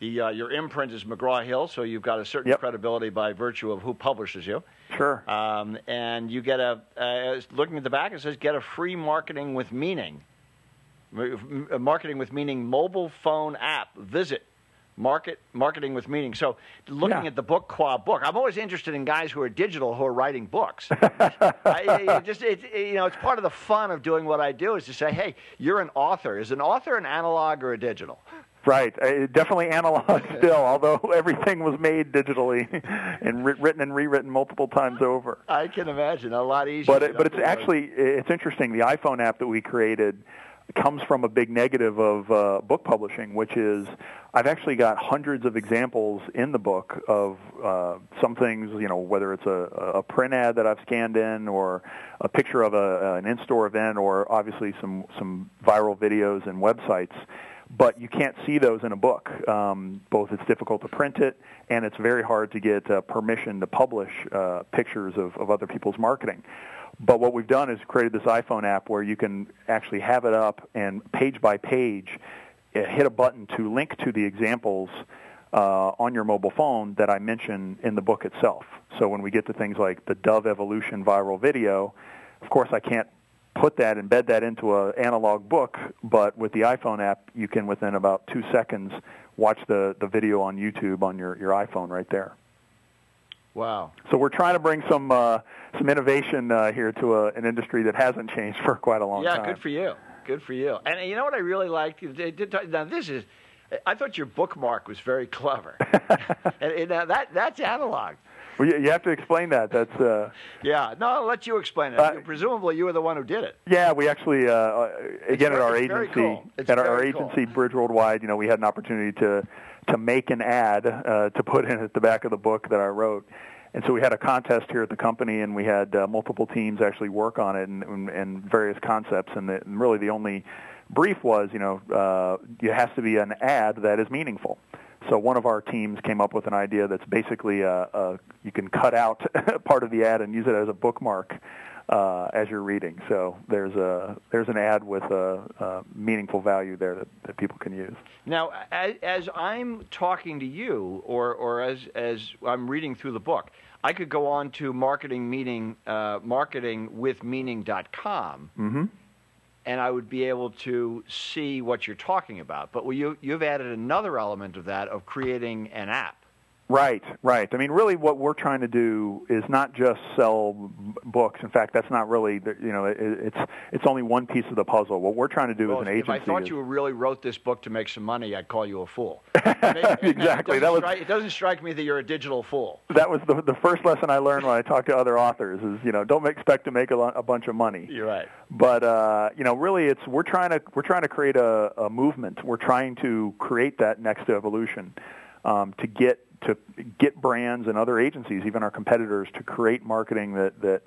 B: the, uh, your imprint is McGraw Hill, so you've got a certain
C: yep.
B: credibility by virtue of who publishes you.
C: Sure.
B: Um, and you get a, uh, looking at the back, it says get a free marketing with meaning. Marketing with meaning mobile phone app. Visit market marketing with meaning. So, looking
C: yeah.
B: at the book qua book, I'm always interested in guys who are digital who are writing books. I, it just it, you know, it's part of the fun of doing what I do is to say, hey, you're an author. Is an author an analog or a digital?
C: Right, uh, definitely analog still, although everything was made digitally and written and rewritten multiple times over.
B: I can imagine a lot easier.
C: But it, but it's actually it's interesting. The iPhone app that we created comes from a big negative of uh, book publishing, which is I've actually got hundreds of examples in the book of uh, some things, you know, whether it's a, a print ad that I've scanned in or a picture of a, an in-store event or obviously some, some viral videos and websites but you can't see those in a book. Um, both it's difficult to print it, and it's very hard to get uh, permission to publish uh, pictures of, of other people's marketing. But what we've done is created this iPhone app where you can actually have it up and page by page uh, hit a button to link to the examples uh, on your mobile phone that I mention in the book itself. So when we get to things like the Dove Evolution viral video, of course I can't put that, embed that into an analog book, but with the iPhone app, you can within about two seconds watch the, the video on YouTube on your, your iPhone right there.
B: Wow.
C: So we're trying to bring some uh, some innovation uh, here to a, an industry that hasn't changed for quite a long
B: yeah,
C: time.
B: Yeah, good for you. Good for you. And you know what I really liked? Now this is, I thought your bookmark was very clever. and, and uh, that that's analog.
C: Well, you have to explain that. That's uh,
B: yeah. No, I'll let you explain it. Uh, Presumably, you were the one who did it.
C: Yeah, we actually uh, uh again
B: at
C: our agency
B: cool.
C: at our agency
B: cool.
C: Bridge Worldwide. You know, we had an opportunity to to make an ad uh, to put in at the back of the book that I wrote. And so we had a contest here at the company, and we had uh, multiple teams actually work on it and, and, and various concepts. And, the, and really, the only brief was, you know, uh, it has to be an ad that is meaningful. So one of our teams came up with an idea that's basically a, a, you can cut out part of the ad and use it as a bookmark uh, as you're reading. So there's a there's an ad with a, a meaningful value there that, that people can use.
B: Now, as, as I'm talking to you, or or as as I'm reading through the book, I could go on to marketing meaning uh, marketingwithmeaning.com.
C: Mm-hmm
B: and I would be able to see what you're talking about. But you, you've added another element of that of creating an app.
C: Right, right. I mean, really, what we're trying to do is not just sell books. In fact, that's not really, you know, it's it's only one piece of the puzzle. What we're trying to do
B: well,
C: as an agency.
B: If I thought
C: is,
B: you really wrote this book to make some money, I'd call you a fool.
C: exactly.
B: It
C: that was.
B: Stri- it doesn't strike me that you're a digital fool.
C: That was the the first lesson I learned when I talked to other authors. Is you know, don't expect to make a, a bunch of money.
B: You're right.
C: But uh, you know, really, it's we're trying to we're trying to create a, a movement. We're trying to create that next evolution um, to get to get brands and other agencies, even our competitors, to create marketing that that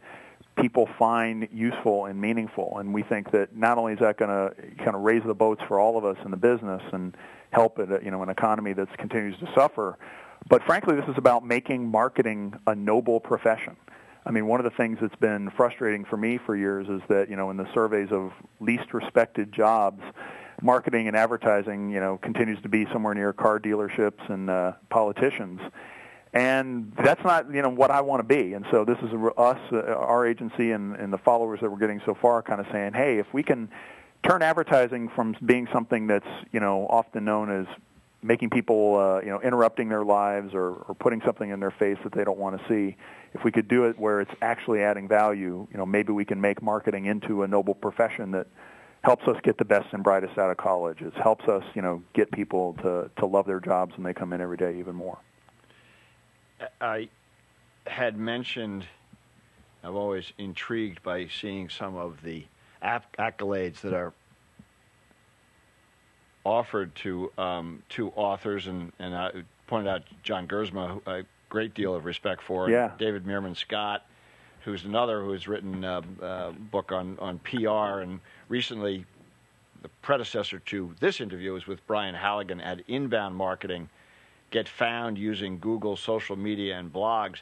C: people find useful and meaningful. And we think that not only is that going to kind of raise the boats for all of us in the business and help it, you know, an economy that continues to suffer, but frankly, this is about making marketing a noble profession. I mean, one of the things that's been frustrating for me for years is that, you know, in the surveys of least respected jobs, marketing and advertising, you know, continues to be somewhere near car dealerships and uh, politicians. And that's not, you know, what I want to be. And so this is us, uh, our agency, and, and the followers that we're getting so far, kind of saying, hey, if we can turn advertising from being something that's, you know, often known as making people, uh, you know, interrupting their lives or, or putting something in their face that they don't want to see. If we could do it where it's actually adding value, you know, maybe we can make marketing into a noble profession that helps us get the best and brightest out of college. It helps us, you know, get people to, to love their jobs when they come in every day even more.
B: I had mentioned I'm always intrigued by seeing some of the accolades that are offered to um, to authors, and, and I pointed out John Gerzema, a great deal of respect for,
C: yeah.
B: David Meerman Scott, who's another who has written a, a book on, on PR, and recently the predecessor to this interview is with Brian Halligan at Inbound Marketing. Get found using Google, social media, and blogs.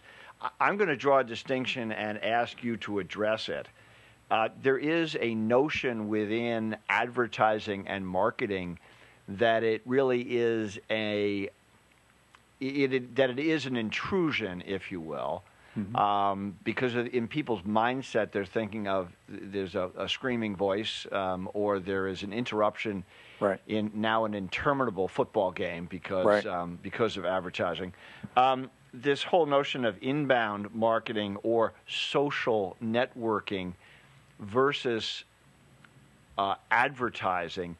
B: I'm going to draw a distinction and ask you to address it. Uh, there is a notion within advertising and marketing that it really is a it, it, that it is an intrusion, if you will, mm-hmm. um, because of, in people's mindset they're thinking of there's a, a screaming voice um, or there is an interruption
C: right.
B: in now an interminable football game because
C: right.
B: um, because of advertising. Um, this whole notion of inbound marketing or social networking versus uh, advertising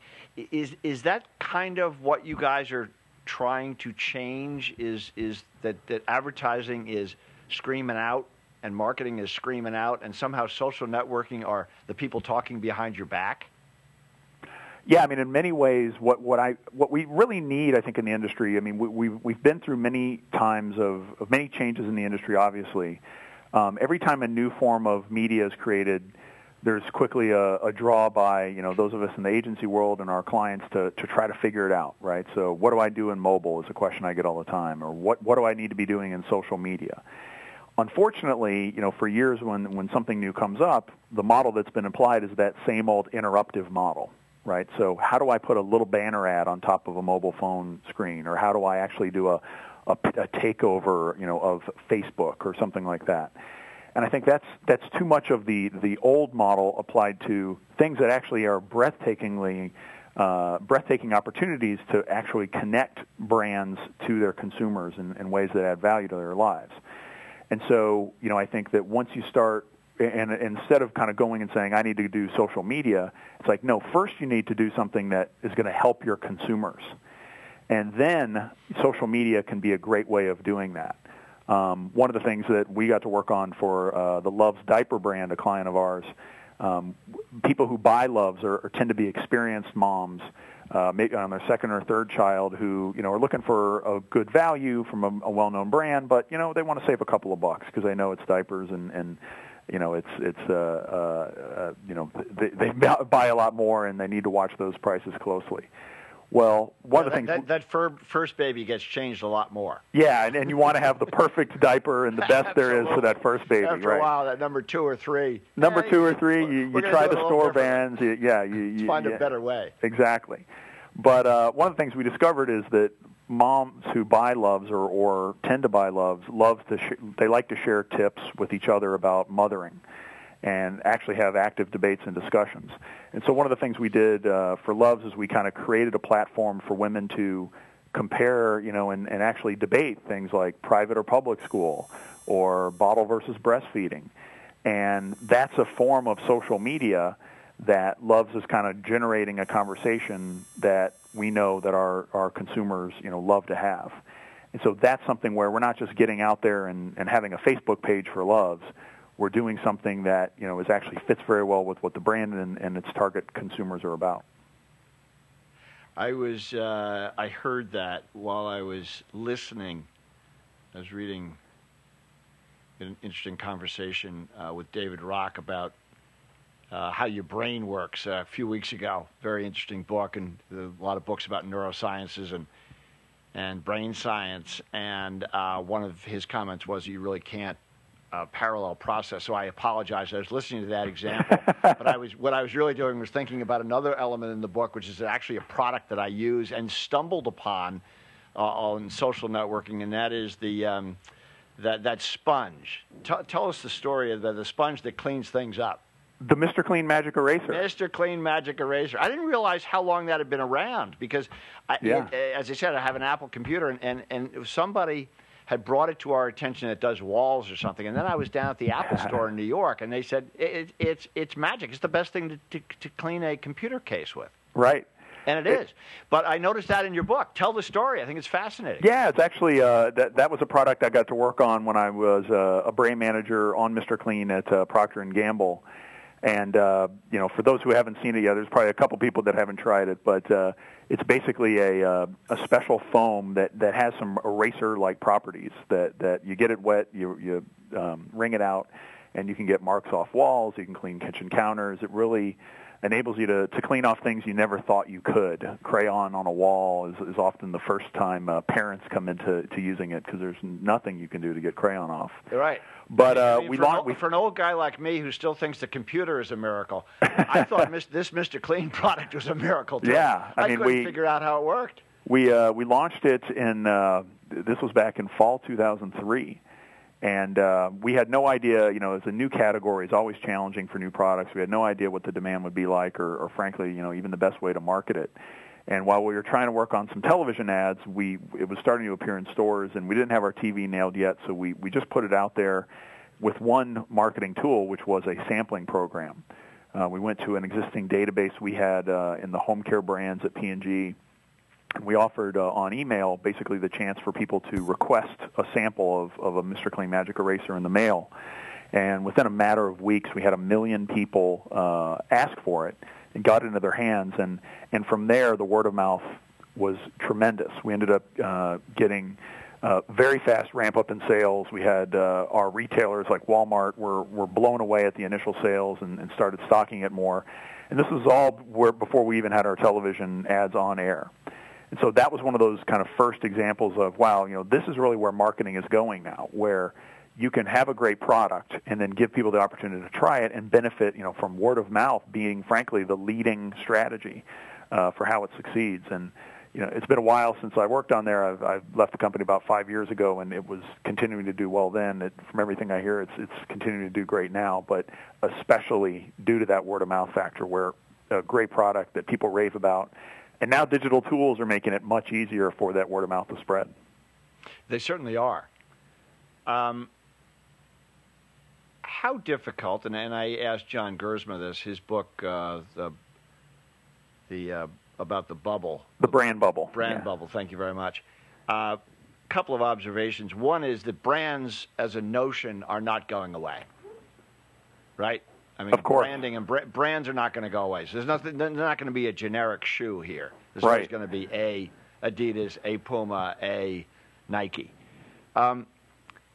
B: is is that kind of what you guys are trying to change? Is is that that advertising is screaming out and marketing is screaming out, and somehow social networking are the people talking behind your back?
C: Yeah, I mean, in many ways, what, what I what we really need, I think, in the industry. I mean, we, we've we've been through many times of, of many changes in the industry. Obviously, um, every time a new form of media is created, there's quickly a, a draw by you know those of us in the agency world and our clients to to try to figure it out, right? So, what do I do in mobile? Is a question I get all the time, or what what do I need to be doing in social media? Unfortunately, you know, for years when when something new comes up, the model that's been applied is that same old interruptive model right? So how do I put a little banner ad on top of a mobile phone screen, or how do I actually do a, a, a takeover, you know, of Facebook or something like that? And I think that's that's too much of the the old model applied to things that actually are breathtakingly uh, breathtaking opportunities to actually connect brands to their consumers in, in ways that add value to their lives. And so, you know, I think that once you start and, instead of kind of going and saying I need to do social media, it's like no, first you need to do something that is going to help your consumers, and then social media can be a great way of doing that. Um, one of the things that we got to work on for uh, the Luvs diaper brand, a client of ours, um, people who buy Luvs are, are tend to be experienced moms. Uh, maybe on their second or third child who you know are looking for a good value from a, a well-known brand, but you know they want to save a couple of bucks because they know it's diapers and and you know it's it's uh, uh, uh, you know they, they buy a lot more and they need to watch those prices closely. Well, one
B: yeah,
C: of the things
B: that, that fir- first baby gets changed a lot more.
C: Yeah, and, and you want to have the perfect diaper and the best there is for that first baby,
B: After
C: right?
B: a while, that number two or three.
C: Number
B: yeah,
C: two or three, you, you try the store brands. You, yeah, you, you
B: find
C: yeah,
B: a better way.
C: Exactly. But uh, one of the things we discovered is that moms who buy Luvs or, or tend to buy Luvs love to sh- they like to share tips with each other about mothering and actually have active debates and discussions. And so one of the things we did uh, for Luvs is we kind of created a platform for women to compare, you know, and, and actually debate things like private or public school or bottle versus breastfeeding. And that's a form of social media that Luvs is kind of generating a conversation that we know that our, our consumers, you know, love to have. And so that's something where we're not just getting out there and, and having a Facebook page for Luvs. We're doing something that, you know, is actually fits very well with what the brand and, and its target consumers are about.
B: I was, uh, I heard that while I was listening. I was reading an interesting conversation uh, with David Rock about uh, how your brain works uh, a few weeks ago. Very interesting book, and a lot of books about neurosciences and and brain science. And uh, one of his comments was, "You really can't uh, parallel process." So I apologize. I was listening to that example, but I was what I was really doing was thinking about another element in the book, which is actually a product that I use and stumbled upon uh, on social networking, and that is the um, that that sponge. T- tell us the story of the, the sponge that cleans things up.
C: The Mr. Clean Magic Eraser.
B: Mr. Clean Magic Eraser. I didn't realize how long that had been around because, I,
C: yeah.
B: it, as I said, I have an Apple computer, and, and, and somebody had brought it to our attention that does walls or something. And then I was down at the Apple store in New York, and they said it, it's it's magic. It's the best thing to, to, to clean a computer case with.
C: Right.
B: And it is. But I noticed that in your book. Tell the story. I think it's fascinating.
C: Yeah, it's actually uh, that that was a product I got to work on when I was uh, a brand manager on Mr. Clean at uh, Procter and Gamble. And uh, you know, for those who haven't seen it yet, there's probably a couple people that haven't tried it, but uh, it's basically a uh, a special foam that that has some eraser-like properties. That that you get it wet, you you um, wring it out, and you can get marks off walls. You can clean kitchen counters. It really enables you to, to clean off things you never thought you could. Crayon on a wall is, is often the first time uh, parents come into to using it because there's nothing you can do to get crayon off.
B: Right.
C: But
B: I
C: uh,
B: mean,
C: we
B: for,
C: launched.
B: an, old- for an old guy like me who still thinks the computer is a miracle, I thought mis- this Mr. Clean product was a miracle too.
C: Yeah, I mean,
B: couldn't
C: we-
B: figure out how it worked.
C: We uh, we launched it in uh, this was back in fall 2003, and uh, we had no idea. You know, it's a new category. It's always challenging for new products. We had no idea what the demand would be like, or, or frankly, you know, even the best way to market it. And while we were trying to work on some television ads, we it was starting to appear in stores, and we didn't have our TV nailed yet. So we we just put it out there with one marketing tool, which was a sampling program. Uh, we went to an existing database we had uh, in the home care brands at P&G and we offered uh, on email basically the chance for people to request a sample of, of a Mr. Clean Magic Eraser in the mail. And within a matter of weeks, we had a million people uh, ask for it and got it into their hands. And, and from there, the word of mouth was tremendous. We ended up uh, getting uh, very fast ramp up in sales. We had uh, our retailers like Walmart were, were blown away at the initial sales and, and started stocking it more. And this was all where, before we even had our television ads on air. And so that was one of those kind of first examples of, wow, you know, this is really where marketing is going now, where you can have a great product and then give people the opportunity to try it and benefit, you know, from word of mouth being, frankly, the leading strategy uh, for how it succeeds. And, you know, it's been a while since I worked on there. I've, I've left the company about five years ago, and it was continuing to do well then. It, from everything I hear, it's, it's continuing to do great now, but especially due to that word of mouth factor where a great product that people rave about and now digital tools are making it much easier for that word of mouth to spread.
B: They certainly are. Um, how difficult, and, and I asked John Gerzema this, his book, uh, the, the uh, about the bubble,
C: The brand bubble.
B: brand
C: Yeah.
B: bubble. Thank you very much. A uh, couple of observations. One is that brands, as a notion, are not going away. Right? I mean,
C: Of course.
B: branding and bra- brands are not going to go away. So there's nothing. There's not going to be a generic shoe here. There's always
C: Right.
B: going to be a Adidas, a Puma, a Nike. Um,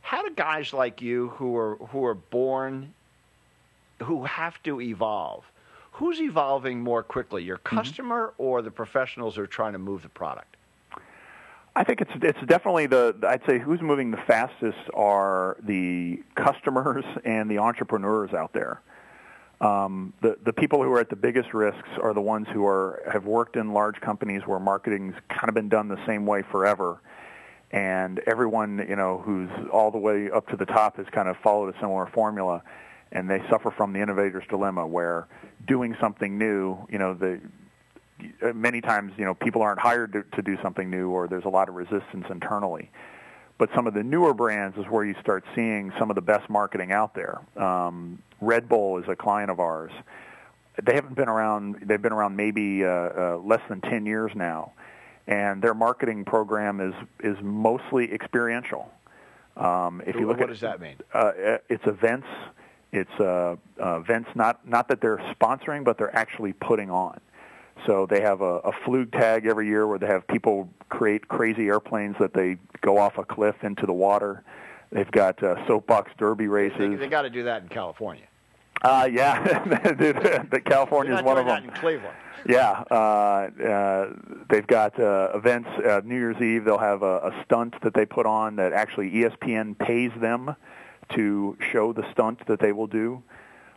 B: how do guys like you, who are who are born, who have to evolve, who's evolving more quickly, your
C: Mm-hmm.
B: customer or the professionals who are trying to move the product?
C: I think it's it's definitely the I'd say who's moving the fastest are the customers and the entrepreneurs out there. Um, the the people who are at the biggest risks are the ones who are have worked in large companies where marketing's kind of been done the same way forever, and everyone you know who's all the way up to the top has kind of followed a similar formula, and they suffer from the innovator's dilemma where doing something new, you know, the uh, many times, you know, people aren't hired to, to do something new, or there's a lot of resistance internally. But some of the newer brands is where you start seeing some of the best marketing out there. Um, Red Bull is a client of ours. They haven't been around. They've been around maybe uh, uh, less than 10 years now, and their marketing program is is mostly experiential. Um, if you
B: What
C: look at
B: does that mean?
C: uh, it's events. It's uh, uh, events not not that they're sponsoring, but they're actually putting on. So they have a, a Flugtag every year where they have people create crazy airplanes that they go off a cliff into the water. They've got uh, soapbox derby
B: They,
C: races.
B: they got to do that in California.
C: Uh, yeah, the California is one of them.
B: in Cleveland.
C: Yeah, uh, uh, they've got uh, events. Uh, New Year's Eve, they'll have a, a stunt that they put on that actually ESPN pays them to show the stunt that they will do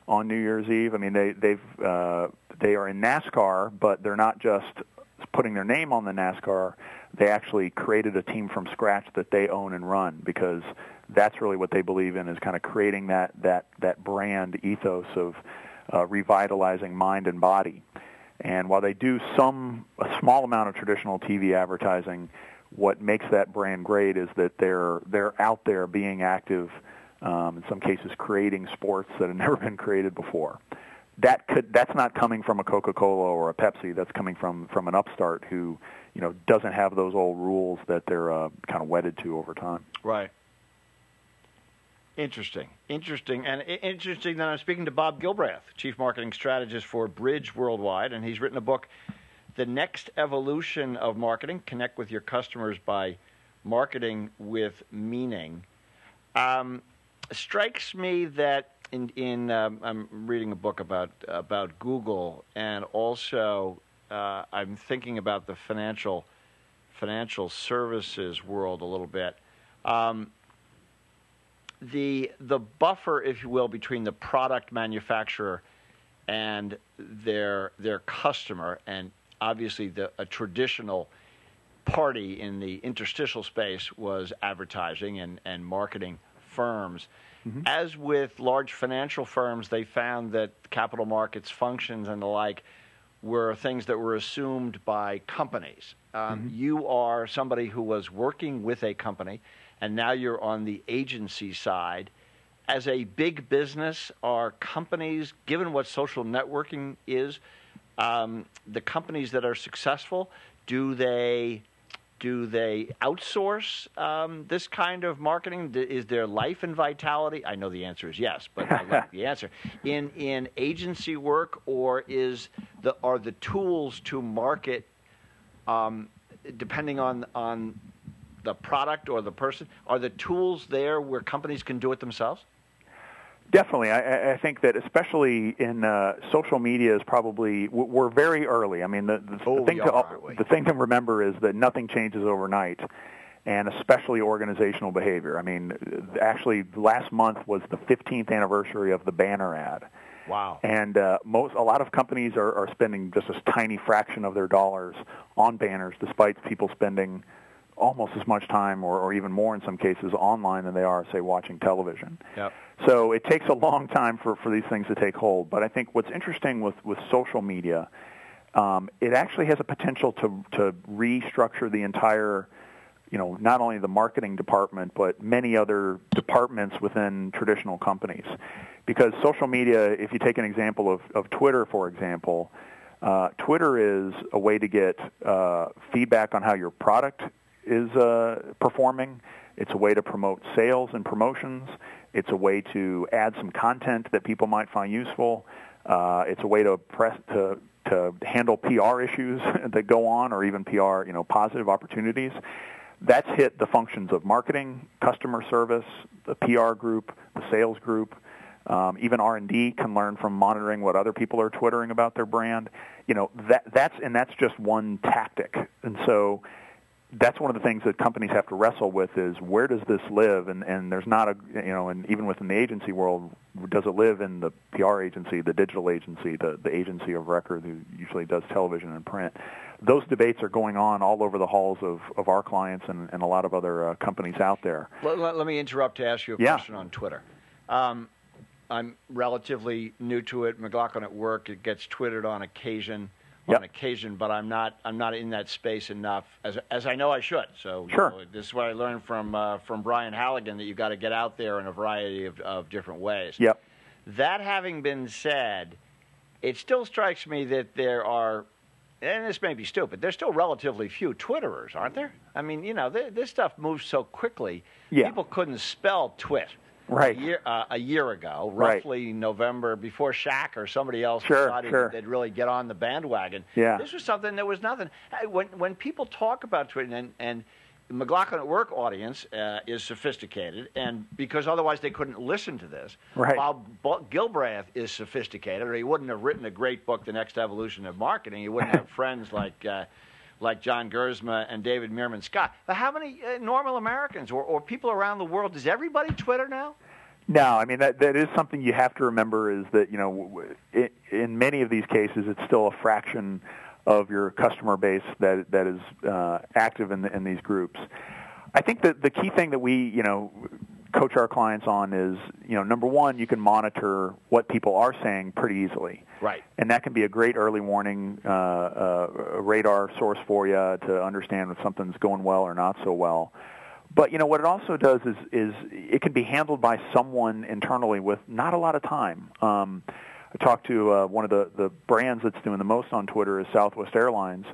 C: on New Year's Eve. I mean, they they've uh, they are in NASCAR, but they're not just putting their name on the NASCAR. They actually created a team from scratch that they own and run because that's really what they believe in is kind of creating that that that brand ethos of uh, revitalizing mind and body. And while they do some a small amount of traditional TV advertising, what makes that brand great is that they're they're out there being active, um, in some cases creating sports that have never been created before. That could that's not coming from a Coca-Cola or a Pepsi. That's coming from from an upstart who you know doesn't have those old rules that they're uh, kind of wedded to over time.
B: Right. Interesting, interesting, and interesting that I'm speaking to Bob Gilbreath, Chief Marketing Strategist for Bridge Worldwide, and he's written a book, The Next Evolution of Marketing: Connect with Your Customers by Marketing with Meaning. Um, strikes me that in, in um, I'm reading a book about about Google, and also uh, I'm thinking about the financial financial services world a little bit. Um, the the buffer, if you will, between the product manufacturer and their their customer, and obviously the a traditional party in the interstitial space was advertising and, and marketing firms. Mm-hmm. As with large financial firms, they found that capital markets functions and the like were things that were assumed by companies. Um, mm-hmm. You are somebody who was working with a company and now you're on the agency side. As a big business, are companies, given what social networking is, um, the companies that are successful, do they do they outsource um, this kind of marketing? Is there life and vitality? I know the answer is yes, but I like the answer in in agency work, or is the are the tools to market um, depending on on the product or the person? Are the tools there where companies can do it themselves?
C: Definitely, I, I think that especially in uh, social media is probably we're very early. I mean, the, the,
B: oh,
C: the thing
B: are,
C: to the thing to remember is that nothing changes overnight, and especially organizational behavior. I mean, actually, last month was the 15th anniversary of the banner ad.
B: Wow.
C: And uh, most, a lot of companies are, are spending just a tiny fraction of their dollars on banners, despite people spending almost as much time or, or even more in some cases online than they are, say, watching television.
B: Yep.
C: So it takes a long time for, for these things to take hold. But I think what's interesting with, with social media, um, it actually has a potential to, to restructure the entire, you know, not only the marketing department, but many other departments within traditional companies. Because social media, if you take an example of, of Twitter, for example, uh, Twitter is a way to get uh, feedback on how your product is uh, performing. It's a way to promote sales and promotions. It's a way to add some content that people might find useful. Uh, it's a way to press to to handle PR issues that go on, or even PR, you know, positive opportunities. That's hit the functions of marketing, customer service, the PR group, the sales group. Um, even R&D can learn from monitoring what other people are twittering about their brand. You know that that's and that's just one tactic. And so that's one of the things that companies have to wrestle with is where does this live? And and there's not a you know and even within the agency world does it live in the PR agency the digital agency the the agency of record who usually does television and print? Those debates are going on all over the halls of, of our clients and, and a lot of other uh, companies out there.
B: Let, let, let, me interrupt to ask you a
C: yeah.
B: question on Twitter. Um, I'm relatively new to it McLaughlin at work it gets twittered on occasion
C: yep.
B: on occasion, but I'm not I'm not in that space enough as as I know I should. So
C: sure.
B: You know, this is what I learned from uh, from Brian Halligan that you've got to get out there in a variety of, of different ways.
C: Yep.
B: That having been said, it still strikes me that there are and this may be stupid. There's still relatively few Twitterers, aren't there? I mean, you know, this stuff moves so quickly.
C: Yeah.
B: People couldn't spell twit
C: right.
B: a year, uh, a year ago,
C: right.
B: roughly November, before Shaq or somebody else
C: sure,
B: decided
C: sure.
B: they'd really get on the bandwagon.
C: Yeah.
B: This was something that was nothing. When when people talk about Twitter and and McLaughlin at Work audience uh, is sophisticated, and because otherwise they couldn't listen to this.
C: Right.
B: While Gilbreath is sophisticated, or he wouldn't have written a great book, The Next Evolution of Marketing. He wouldn't have friends like. Uh, like John Gerzema and David Meerman Scott. But how many uh, normal Americans or, or people around the world does everybody Twitter now?
C: No, I mean that that is something you have to remember is that you know it, in many of these cases it's still a fraction of your customer base that that is uh, active in the, in these groups. I think that the key thing that we you know coach our clients on is, you know, number one, you can monitor what people are saying pretty easily.
B: Right.
C: And that can be a great early warning uh, uh, radar source for you to understand if something's going well or not so well. But you know what it also does is is it can be handled by someone internally with not a lot of time. Um, I talked to uh, one of the the brands that's doing the most on Twitter is Southwest Airlines.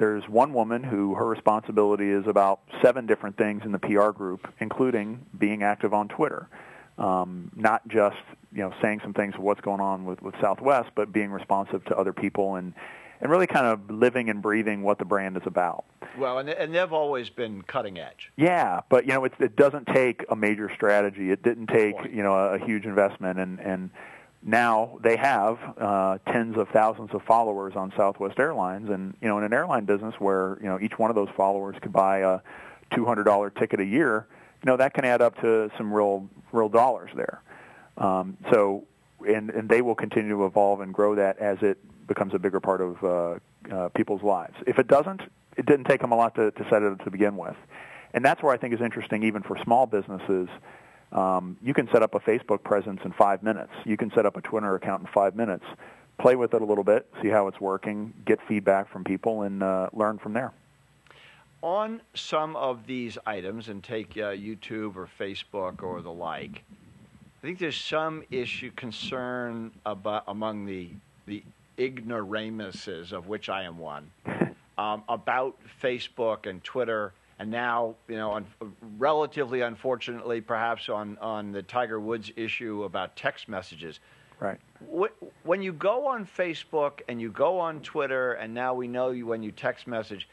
C: There's one woman who her responsibility is about seven different things in the PR group, including being active on Twitter. Um, not just you know saying some things of what's going on with, with Southwest, but being responsive to other people and and really kind of living and breathing what the brand is about.
B: Well, and, and they've always been cutting edge.
C: Yeah, but you know, it, it doesn't take a major strategy. It didn't take you know a, a huge investment, and and now they have uh, tens of thousands of followers on Southwest Airlines, and you know, in an airline business where you know each one of those followers could buy a two hundred dollar ticket a year, you know that can add up to some real real dollars there. Um, so, and and they will continue to evolve and grow that as it becomes a bigger part of uh, uh, people's lives. If it doesn't, it didn't take them a lot to, to set it up to begin with, and that's where I think is interesting, even for small businesses. Um, you can set up a Facebook presence in five minutes. You can set up a Twitter account in five minutes. Play with it a little bit, see how it's working, get feedback from people, and uh, learn from there.
B: On some of these items, and take uh, YouTube or Facebook or the like, I think there's some issue, concern about among the the ignoramuses, of which I am one, um, about Facebook and Twitter, and now, you know, un- relatively unfortunately, perhaps on, on the Tiger Woods issue about text messages.
C: Right.
B: When you go on Facebook and you go on Twitter, and now we know you when you text message,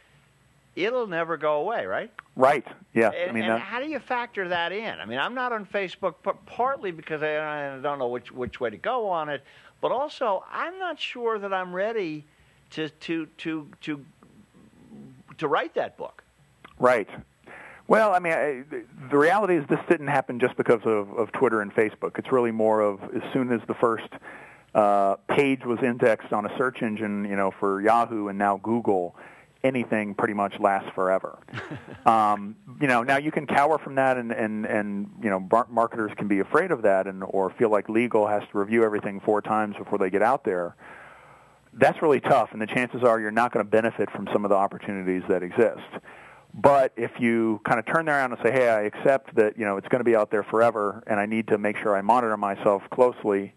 B: it'll never go away, right?
C: Right. Yeah.
B: And,
C: I mean,
B: and
C: that,
B: how do you factor that in? I mean, I'm not on Facebook, but partly because I, I don't know which which way to go on it, but also I'm not sure that I'm ready to to to to to write that book.
C: Right. Well, I mean, I, the reality is this didn't happen just because of, of Twitter and Facebook. It's really more of as soon as the first uh, page was indexed on a search engine, you know, for Yahoo and now Google, anything pretty much lasts forever. um, you know, now you can cower from that, and and and you know, bar- marketers can be afraid of that, and or feel like legal has to review everything four times before they get out there. That's really tough, and the chances are you're not going to benefit from some of the opportunities that exist. But if you kind of turn around and say, "Hey, I accept that you know it's going to be out there forever, and I need to make sure I monitor myself closely,"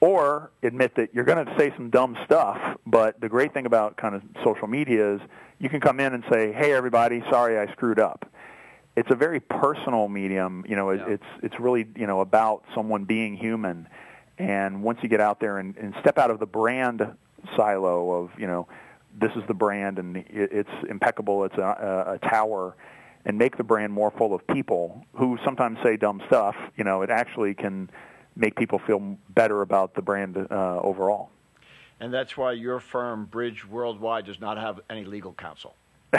C: or admit that you're going to say some dumb stuff, but the great thing about kind of social media is you can come in and say, "Hey, everybody, sorry I screwed up." It's a very personal medium. You know,
B: Yeah.
C: it's it's really you know about someone being human, and once you get out there and, and step out of the brand silo of you know this is the brand and it's impeccable, it's a, a, tower, and make the brand more full of people who sometimes say dumb stuff. You know, it actually can make people feel better about the brand uh, overall.
B: And that's why your firm, Bridge Worldwide, does not have any legal counsel. You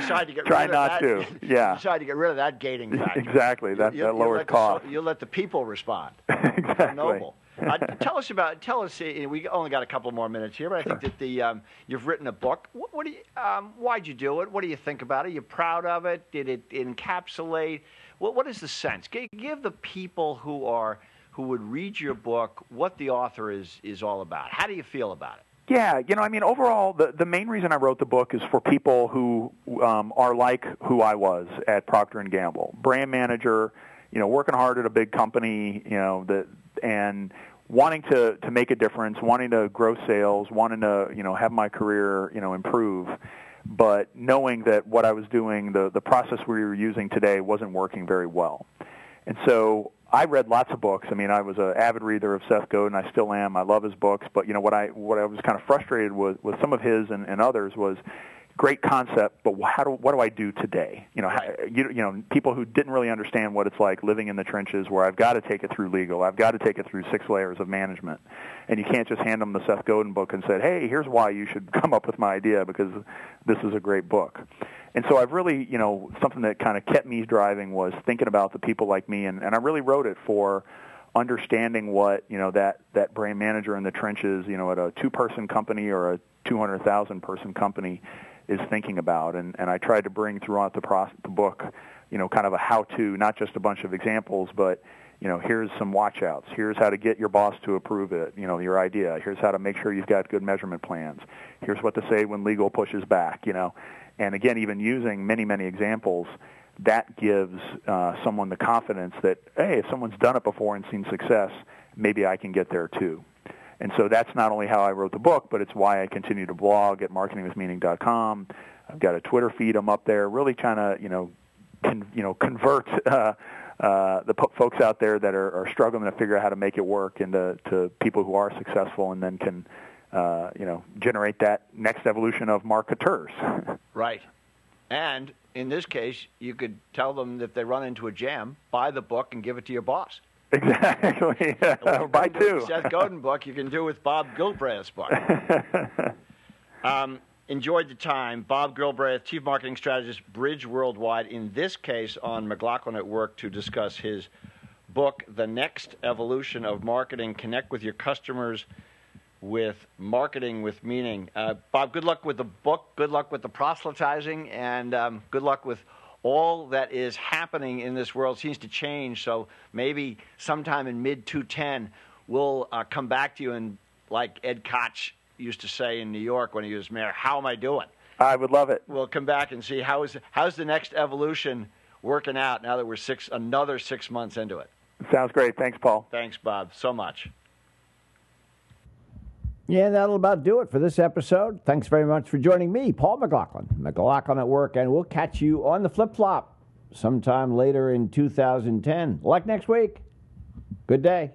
B: decide to get
C: Try
B: rid
C: not
B: that.
C: to. Yeah.
B: You decide to get rid of that gating factor.
C: exactly. That,
B: You-
C: that
B: you
C: lowers
B: the
C: cost.
B: so- you let the people respond.
C: exactly.
B: Noble. Uh, tell us about. Tell us. uh, We only got a couple more minutes here, but I think that the um, you've written a book. What, what do you? Um, why'd you do it? What do you think about it? Are you proud of it? Did it encapsulate? What What is the sense? Give, give the people who are who would read your book what the author is is all about. How do you feel about it?
C: Yeah, you know, I mean, overall, the the main reason I wrote the book is for people who um, are like who I was at Procter and Gamble, brand manager, you know, working hard at a big company, you know, that and wanting to to make a difference, wanting to grow sales, wanting to you know have my career you know improve, but knowing that what I was doing, the the process we were using today wasn't working very well, and so I read lots of books. I mean, I was an avid reader of Seth Godin. I still am. I love his books. But you know what I what I was kind of frustrated with with some of his and, and others was great concept, but how do what do I do today? You know, how, you, you know, people who didn't really understand what it's like living in the trenches, where I've got to take it through legal, I've got to take it through six layers of management, and you can't just hand them the Seth Godin book and say, hey, here's why you should come up with my idea because this is a great book. And so I've really, you know, something that kind of kept me driving was thinking about the people like me, and, and I really wrote it for understanding what you know that that brand manager in the trenches, you know, at a two-person company or a 200,000 person company is thinking about, and and I tried to bring throughout the the book, you know, kind of a how-to, not just a bunch of examples, but you know, here's some watchouts. Here's how to get your boss to approve it, you know, your idea. Here's how to make sure you've got good measurement plans. Here's what to say when legal pushes back, you know. And again, even using many, many examples, that gives uh, someone the confidence that, hey, if someone's done it before and seen success, maybe I can get there too. And so that's not only how I wrote the book, but it's why I continue to blog at marketingwithmeaning.com. I've got a Twitter feed. I'm up there, really trying to, you know, con- you know, convert uh, uh, the po- folks out there that are, are struggling to figure out how to make it work into to people who are successful and then can uh, you know generate that next evolution of marketers.
B: right. And in this case, you could tell them that if they run into a jam, buy the book and give it to your boss.
C: Exactly. buy two.
B: Seth Godin book you can do with Bob Gilbreath's book. um, enjoyed the time. Bob Gilbreath, Chief Marketing Strategist, Bridge Worldwide, in this case on McLaughlin at Work to discuss his book, The Next Evolution of Marketing Connect with Your Customers with Marketing with Meaning. Uh, Bob, good luck with the book, good luck with the proselytizing, and um, good luck with all that is happening in this world seems to change. So maybe sometime in mid 210, we'll uh, come back to you and, like Ed Koch used to say in New York when he was mayor, "How am I doing?"
C: I would love it.
B: We'll come back and see how is how's the next evolution working out now that we're six another six months into it.
C: Sounds great. Thanks, Paul.
B: Thanks, Bob, so much.
A: Yeah, that'll about do it for this episode. Thanks very much for joining me, Paul McLaughlin, McLaughlin at Work, and we'll catch you on the flip flop sometime later in 2010, like next week. Good day.